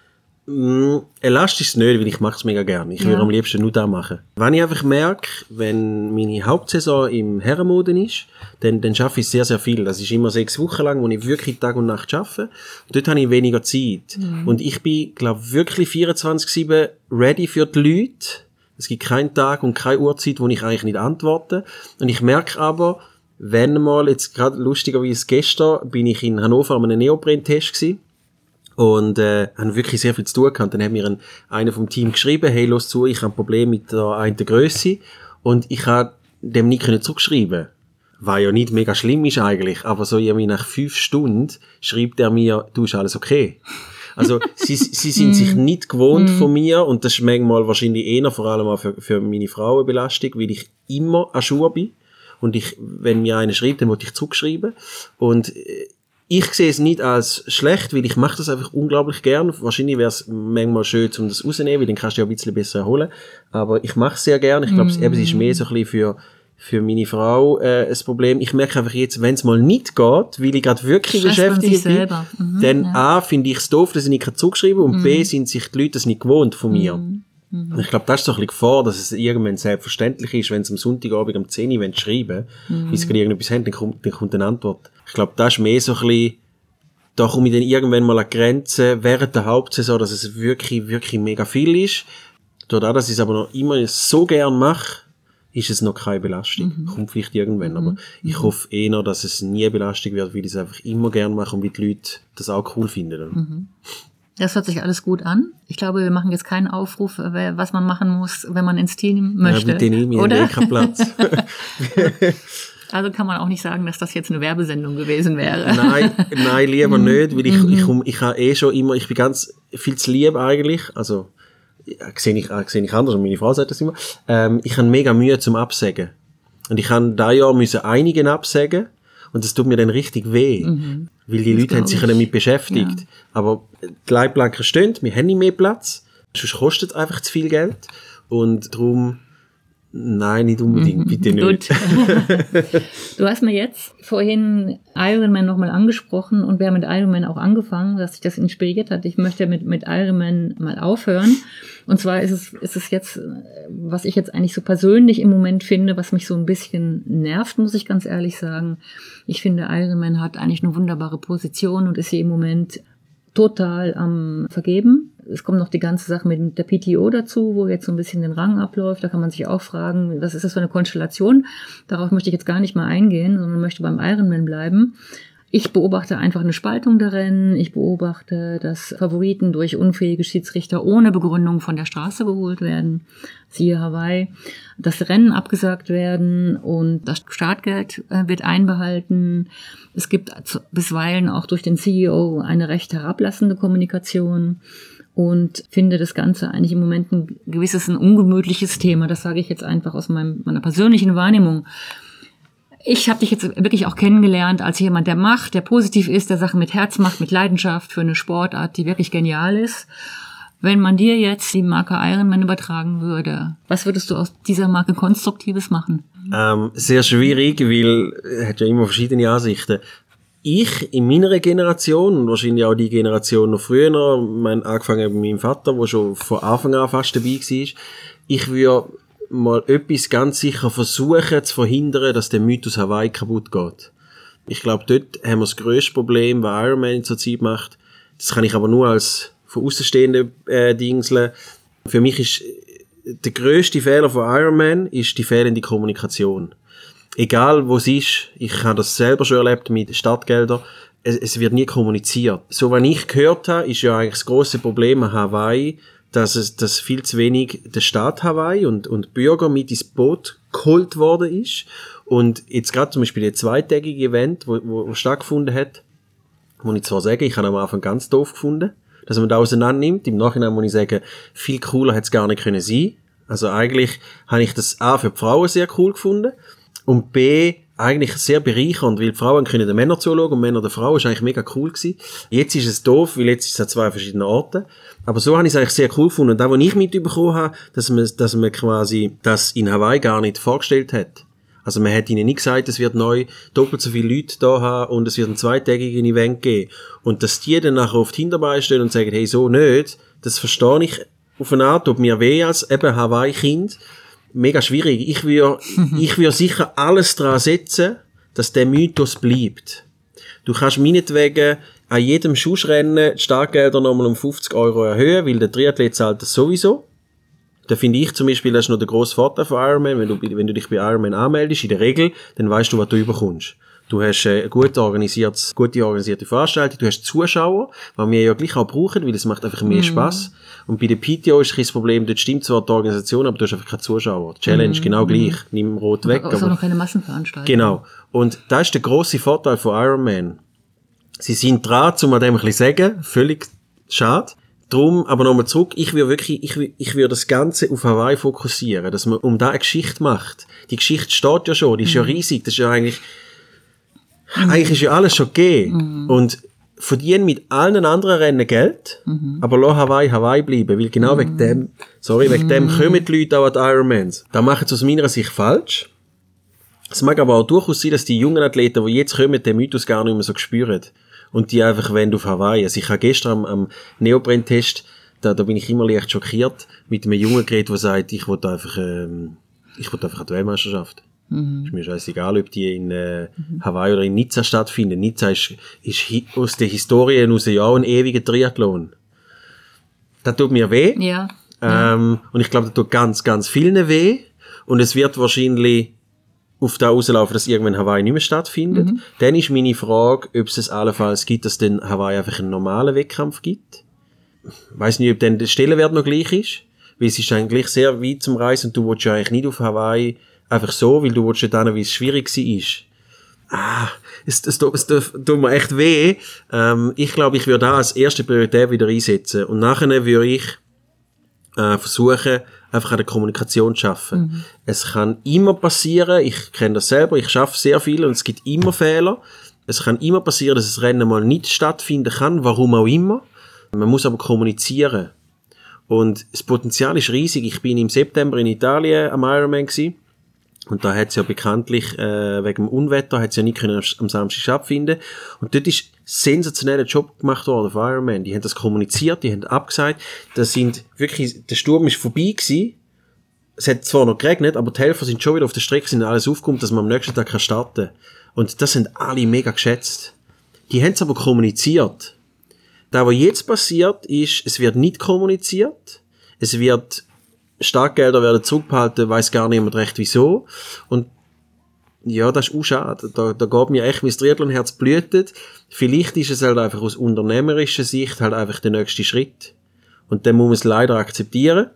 S1: Mm, elastisch ist es nicht, weil ich mache es mega gerne. Ich
S4: Ja.
S1: würde am liebsten nur das machen. Wenn ich einfach merke, wenn meine Hauptsaison im Herrenmoden ist, dann, dann schaffe ich sehr, sehr viel. Das ist immer sechs Wochen lang, wo ich wirklich Tag und Nacht arbeite. Und dort habe ich weniger Zeit. Und ich bin, glaube wirklich 24-7 ready für die Leute. Es gibt keinen Tag und keine Uhrzeit, wo ich eigentlich nicht antworte. Und ich merke aber, wenn mal, jetzt gerade lustigerweise gestern, bin ich in Hannover an einem Neopren-Test gewesen und äh, haben wirklich sehr viel zu tun gehabt. Dann hat mir ein, einer vom Team geschrieben, hey, los zu, ich habe ein Problem mit der einen Größe und ich habe dem nicht können zurückschreiben. Was ja nicht mega schlimm ist eigentlich, aber so irgendwie nach fünf Stunden schreibt er mir, du ist alles okay. Also sie, sie sind sich nicht gewohnt von mir und das ist manchmal wahrscheinlich eher vor allem auch für, für meine Frau eine Belastung, weil ich immer an Schuhe bin und ich, wenn mir einer schreibt, dann muss ich zurückschreiben und äh, ich sehe es nicht als schlecht, weil ich mache das einfach unglaublich gern. Wahrscheinlich wäre es manchmal schön, um das rauszunehmen, weil dann kannst du ja ein bisschen besser erholen. Aber ich mache es sehr gern. Ich glaube, eben, es ist mehr so ein bisschen für, für meine Frau äh, ein Problem. Ich merke einfach jetzt, wenn es mal nicht geht, weil ich gerade wirklich
S4: Stresst man
S1: beschäftigt bin,
S4: selber. Mhm,
S1: dann
S4: ja.
S1: A, finde ich es doof, dass ich nicht zurückschreiben und B, sind sich die Leute das nicht gewohnt von mir.
S4: Mhm.
S1: Und Ich glaube, das ist so ein bisschen Gefahr, dass es irgendwann selbstverständlich ist, wenn sie am Sonntagabend um 10 Uhr schreiben wollen, weil sie irgendetwas haben, dann kommt, dann kommt eine Antwort. Ich glaube, das ist mehr so ein bisschen, da komme ich dann irgendwann mal an die Grenze während der Hauptsaison, dass es wirklich, wirklich mega viel ist. Dadurch, dass ich es aber noch immer so gern mache, ist es noch keine Belastung. Kommt vielleicht irgendwann, aber ich hoffe eher, dass es nie eine Belastung wird, weil ich es einfach immer gern mache und weil die Leute das auch cool finden.
S4: Das hört sich alles gut an. Ich glaube, wir machen jetzt keinen Aufruf, äh, was man machen muss, wenn man ins Team möchte.
S1: Ja, bitte haben
S4: oder?
S1: Platz.
S4: Also kann man auch nicht sagen, dass das jetzt eine Werbesendung gewesen wäre.
S1: nein, nein, lieber nicht, weil ich, ich, komm- ich habe eh schon immer, ich bin ganz viel zu lieb eigentlich, also, ja, sehe ich, äh, sehe ich anders, und meine Frau sagt das immer, ähm, ich habe mega Mühe zum Absägen. Und ich habe da Jahr müssen einigen absägen, und das tut mir dann richtig weh. Weil die Leute haben sich ja damit beschäftigt. Aber die Leitplanken stehen, wir haben nicht mehr Platz, sonst kostet es einfach zu viel Geld. Und darum, nein, nicht unbedingt, bitte nicht.
S4: Gut. du hast mir jetzt vorhin Ironman nochmal angesprochen und wir haben mit Ironman auch angefangen, dass sich das inspiriert hat. Ich möchte mit, mit Ironman mal aufhören. Und zwar ist es, ist es jetzt, was ich jetzt eigentlich so persönlich im Moment finde, was mich so ein bisschen nervt, muss ich ganz ehrlich sagen. Ich finde, Ironman hat eigentlich eine wunderbare Position und ist hier im Moment total am Vergeben. Es kommt noch die ganze Sache mit der PTO dazu, wo jetzt so ein bisschen den Rang abläuft. Da kann man sich auch fragen, was ist das für eine Konstellation? Darauf möchte ich jetzt gar nicht mal eingehen, sondern möchte beim Ironman bleiben. Ich beobachte einfach eine Spaltung der Rennen. Ich beobachte, dass Favoriten durch unfähige Schiedsrichter ohne Begründung von der Straße geholt werden. Siehe Hawaii. Dass Rennen abgesagt werden und das Startgeld äh, wird einbehalten. Es gibt bisweilen auch durch den CEO eine recht herablassende Kommunikation und finde das Ganze eigentlich im Moment ein gewisses, ein ungemütliches Thema. Das sage ich jetzt einfach aus meinem, meiner persönlichen Wahrnehmung. Ich habe dich jetzt wirklich auch kennengelernt als jemand, der macht, der positiv ist, der Sachen mit Herz macht, mit Leidenschaft für eine Sportart, die wirklich genial ist. Wenn man dir jetzt die Marke Ironman übertragen würde, was würdest du aus dieser Marke Konstruktives machen?
S1: Ähm, sehr schwierig, weil es hat ja immer verschiedene Ansichten. Ich in meiner Generation und wahrscheinlich auch die Generation noch früher, mein, angefangen bei meinem Vater, der schon von Anfang an fast dabei war, ich würde mal etwas ganz sicher versuchen zu verhindern, dass der Mythos Hawaii kaputt geht. Ich glaube, dort haben wir das grösste Problem, was Ironman zurzeit macht. Das kann ich aber nur als von Außenstehenden äh, dingseln. Für mich ist der grösste Fehler von Ironman ist die fehlende Kommunikation. Egal wo es ist, ich habe das selber schon erlebt mit Stadtgeldern, es, es wird nie kommuniziert. So, was ich gehört habe, ist ja eigentlich das große Problem an Hawaii, dass es dass viel zu wenig der Staat Hawaii und, und Bürger mit ins Boot geholt worden ist. Und jetzt gerade zum Beispiel der zweitägige Event, wo, wo, wo stattgefunden hat, muss ich zwar sagen, ich habe am Anfang ganz doof gefunden, dass man da auseinander nimmt. Im Nachhinein muss ich sagen, viel cooler hätte es gar nicht können sein. Also eigentlich habe ich das A für die Frauen sehr cool gefunden und B eigentlich sehr bereichernd, weil Frauen können den Männern zuschauen und Männer den Frauen, ist eigentlich mega cool gewesen. Jetzt ist es doof, weil jetzt ist es an zwei verschiedenen Orten. Aber so habe ich es eigentlich sehr cool gefunden. Und da, was ich mitbekommen habe, dass man, dass man quasi das in Hawaii gar nicht vorgestellt hat. Also man hat ihnen nicht gesagt, es wird neu doppelt so viele Leute da haben und es wird ein zweitägiges Event geben. Und dass die dann nachher auf die Hinterbeine stehen und sagen, hey, so nicht, Das verstehe ich auf eine Art, tut mir weh als eben Hawaii-Kind. Mega schwierig. Ich würde, ich würde sicher alles dran setzen, dass der Mythos bleibt. Du kannst meinetwegen an jedem Schussrennen die Startgelder nochmal um 50 Euro erhöhen, weil der Triathlet zahlt das sowieso. Da finde ich zum Beispiel, das ist noch der grosse Vorteil von Ironman, wenn du, wenn du dich bei Ironman anmeldest, in der Regel, dann weißt du, was du überkommst. Du hast äh, eine gut organisiertes, gute organisierte Veranstaltung, du hast Zuschauer, was wir ja gleich auch brauchen, weil es macht einfach mehr Spaß. Und bei der PTO ist das Problem, dort stimmt zwar die Organisation, aber du hast einfach keine Zuschauer. Die Challenge genau gleich, nimm rot weg.
S4: Aber auch
S1: aber-
S4: noch keine Massenveranstaltung.
S1: Genau. Und da ist der grosse Vorteil von Iron Man. Sie sind dran, um an dem ein bisschen zu sagen, völlig schade. Drum, aber nochmal zurück, ich will wirklich, ich will, ich will das Ganze auf Hawaii fokussieren, dass man um da eine Geschichte macht. Die Geschichte steht ja schon, die ist ja riesig, das ist ja eigentlich, eigentlich ist ja alles schon gegeben. Und verdienen mit allen anderen Rennen Geld, aber lass Hawaii Hawaii bleiben, weil genau wegen dem, sorry, wegen dem kommen die Leute auch an die Ironmans. Da machen sie aus meiner Sicht falsch. Es mag aber auch durchaus sein, dass die jungen Athleten, die jetzt kommen, den Mythos gar nicht mehr so spüren. Und die einfach wollen auf Hawaii. Also ich habe gestern am, am Neopren-Test, da, da bin ich immer leicht schockiert, mit einem Jungen geredet, der sagt, ich will einfach, ähm, ich will einfach an die Weltmeisterschaft. Ist mir scheißegal, ob die in äh, Hawaii oder in Nizza stattfinden. Nizza ist, ist aus der Historie heraus ja auch ein ewiger Triathlon. Das tut mir weh.
S4: Ja.
S1: Ähm, und ich glaube, das tut ganz, ganz vielen weh. Und es wird wahrscheinlich auf da rauslaufen, dass irgendwann Hawaii nicht mehr stattfindet. Dann ist meine Frage, ob es es allenfalls gibt, dass dann Hawaii einfach einen normalen Wettkampf gibt. Weiß nicht, ob dann der Stellenwert noch gleich ist. Weil es ist eigentlich sehr weit zum Reisen und du willst ja eigentlich nicht auf Hawaii einfach so, weil du willst ja dann, wie es schwierig war ist. Ah, es, es, tut- es, tut- mir echt weh. Ähm, ich glaube, ich würde da als erste Priorität wieder einsetzen. Und nachher würde ich äh, versuchen, einfach an der Kommunikation zu arbeiten. Es kann immer passieren, ich kenne das selber, ich schaffe sehr viel und es gibt immer Fehler. Es kann immer passieren, dass das Rennen mal nicht stattfinden kann, warum auch immer. Man muss aber kommunizieren. Und das Potenzial ist riesig. Ich bin im September in Italien am Ironman gewesen. Und da hat es ja bekanntlich, äh, wegen dem Unwetter, hat es ja nicht können am am Samstag stattfinden. Und dort ist sensationeller Job gemacht worden von Ironman. Die haben das kommuniziert, die haben abgesagt. Das sind wirklich, der Sturm ist vorbei gewesen. Es hat zwar noch geregnet, aber die Helfer sind schon wieder auf der Strecke, sind alles aufgekommen, dass man am nächsten Tag kann starten Und das sind alle mega geschätzt. Die haben es aber kommuniziert. Da, was jetzt passiert, ist, es wird nicht kommuniziert. Es wird Startgelder werden zurückgehalten, weiß gar niemand recht wieso. Und ja, das ist auch schade. Da, da geht mir echt mein Triathlon-Herz blühtet. Vielleicht ist es halt einfach aus unternehmerischer Sicht halt einfach der nächste Schritt. Und dann muss man es leider akzeptieren.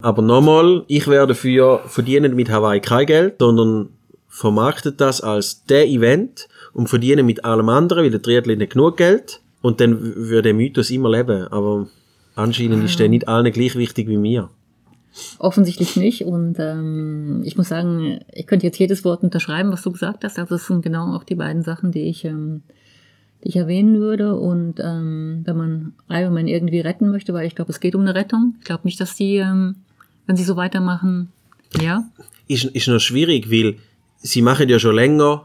S1: Aber nochmal, ich werde dafür verdienen mit Hawaii kein Geld, sondern vermarktet das als der Event und verdienen mit allem anderen, weil der Triathlon hat genug Geld. Und dann würde der Mythos immer leben. Aber anscheinend ist der nicht allen gleich wichtig wie mir.
S4: Offensichtlich nicht. Und ähm, ich muss sagen, ich könnte jetzt jedes Wort unterschreiben, was du gesagt hast. Also das sind genau auch die beiden Sachen, die ich, ähm, die ich erwähnen würde. Und ähm, wenn man Ironman irgendwie retten möchte, weil ich glaube, es geht um eine Rettung. Ich glaube nicht, dass die, ähm, wenn sie so weitermachen, ja.
S1: ist, ist noch schwierig, weil sie machen ja schon länger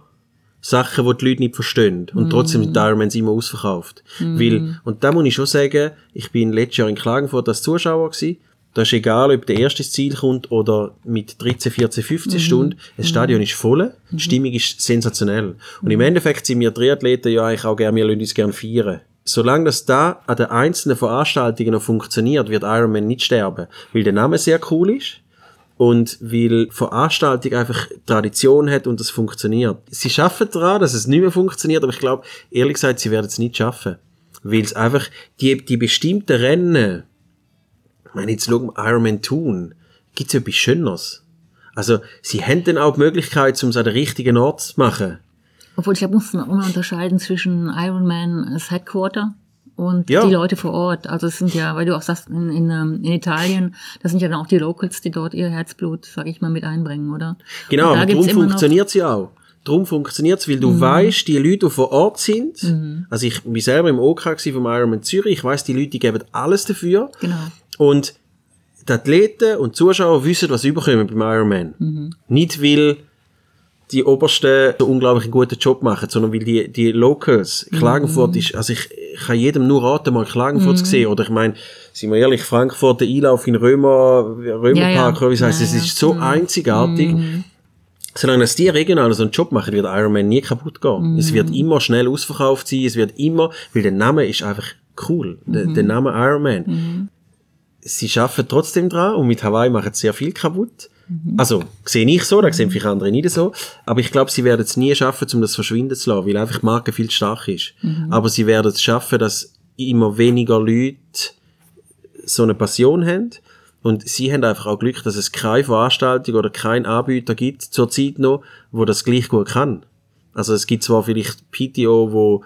S1: Sachen, die die Leute nicht verstehen. Und trotzdem sind die Ironmans immer ausverkauft. Weil, und da muss ich schon sagen, ich bin letztes Jahr in Klagenfurt als Zuschauer gewesen. Da ist egal, ob der erste ins Ziel kommt oder mit 13, 14, 15 Stunden. Das Stadion ist voll. Die Stimmung ist sensationell. Und im Endeffekt sind wir Triathleten ja eigentlich auch gerne, wir lassen uns gerne feiern. Solange das da an den einzelnen Veranstaltungen noch funktioniert, wird Ironman nicht sterben. Weil der Name sehr cool ist und weil Veranstaltung einfach Tradition hat und das funktioniert. Sie schaffen daran, dass es nicht mehr funktioniert, aber ich glaube, ehrlich gesagt, sie werden es nicht schaffen. Weil es einfach, die, die bestimmten Rennen, ich meine, jetzt schauen wir Ironman tun, gibt's etwas Schöneres. Also, sie haben dann auch die Möglichkeit, um es an den richtigen Ort zu machen.
S4: Obwohl ich glaube, muss man mal unterscheiden zwischen Ironman als Headquarter und
S1: Ja.
S4: die Leute vor Ort. Also es sind ja, weil du auch sagst, in, in, ähm, in Italien, das sind ja dann auch die Locals, die dort ihr Herzblut, sag ich mal, mit einbringen, oder?
S1: Genau,
S4: da
S1: darum
S4: immer
S1: funktioniert sie auch. Darum funktioniert es, weil du weißt, die Leute, die vor Ort sind, also ich bin selber im OK vom Ironman Zürich, ich weiß, die Leute die geben alles dafür.
S4: Genau.
S1: Und die Athleten und Zuschauer wissen, was sie überkommen beim Ironman. Nicht, weil die Obersten so unglaublich einen guten Job machen, sondern weil die, die Locals, Klagenfurt ist, also ich, ich kann jedem nur raten, mal Klagenfurt zu sehen, oder ich meine, sind wir ehrlich, Frankfurt, der Einlauf in Römer, Römerpark,
S4: Ja, ja.
S1: wie es heisst,
S4: Ja,
S1: es ist so einzigartig. Solange dass die regional so einen Job machen, wird Ironman nie kaputt gehen. Es wird immer schnell ausverkauft sein, es wird immer, weil der Name ist einfach cool. Der, der Name Ironman. Sie schaffen trotzdem dran und mit Hawaii machen sie sehr viel kaputt. Also, sehe ich so, da sehen vielleicht andere nicht so. Aber ich glaube, sie werden es nie schaffen, um das verschwinden zu lassen, weil einfach die Marke viel zu stark ist. Aber sie werden es schaffen, dass immer weniger Leute so eine Passion haben. Und sie haben einfach auch Glück, dass es keine Veranstaltung oder kein Anbieter gibt, zurzeit noch, wo das gleich gut kann. Also es gibt zwar vielleicht PTO, wo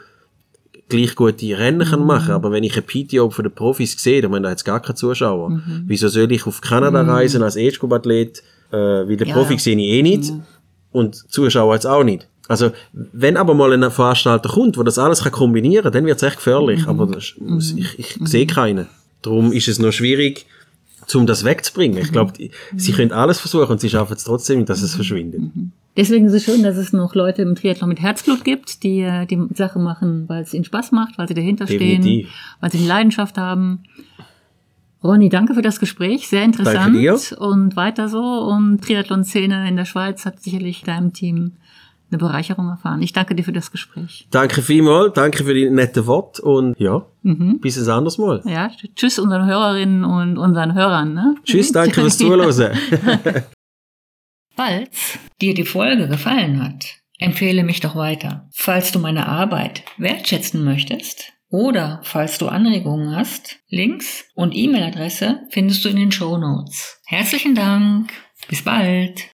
S1: gleich gute Rennen kann machen, aber wenn ich ein PTO von den Profis sehe, dann haben da jetzt gar keine Zuschauer. Wieso soll ich auf Kanada reisen als E-Scoop-Athlet, äh, weil der
S4: Ja,
S1: Profi sehe ich eh nicht und Zuschauer jetzt auch nicht. Also, wenn aber mal ein Veranstalter kommt, wo das alles kann kombinieren, dann wird es echt gefährlich. Aber das, ist- ich, ich sehe keinen. Darum ist es noch schwierig, um das wegzubringen. Ich glaube, sie können alles versuchen und sie schaffen es trotzdem, dass es verschwindet.
S4: Deswegen ist es schön, dass es noch Leute im Triathlon mit Herzblut gibt, die äh, die Sache machen, weil es ihnen Spaß macht, weil sie dahinter
S1: Definitiv.
S4: stehen, weil sie eine Leidenschaft haben. Ronny, danke für das Gespräch, sehr interessant und weiter so. Und Triathlon-Szene in der Schweiz hat sicherlich deinem Team eine Bereicherung erfahren. Ich danke dir für das Gespräch.
S1: Danke vielmals, danke für die netten Worte und ja, bis ein anderes Mal.
S4: Ja, tschüss unseren Hörerinnen und unseren Hörern. Ne?
S1: Tschüss, danke fürs Zuhören.
S4: Falls dir die Folge gefallen hat, empfehle mich doch weiter. Falls du meine Arbeit wertschätzen möchtest oder falls du Anregungen hast, Links und E-Mail-Adresse findest du in den Show Notes. Herzlichen Dank. Bis bald.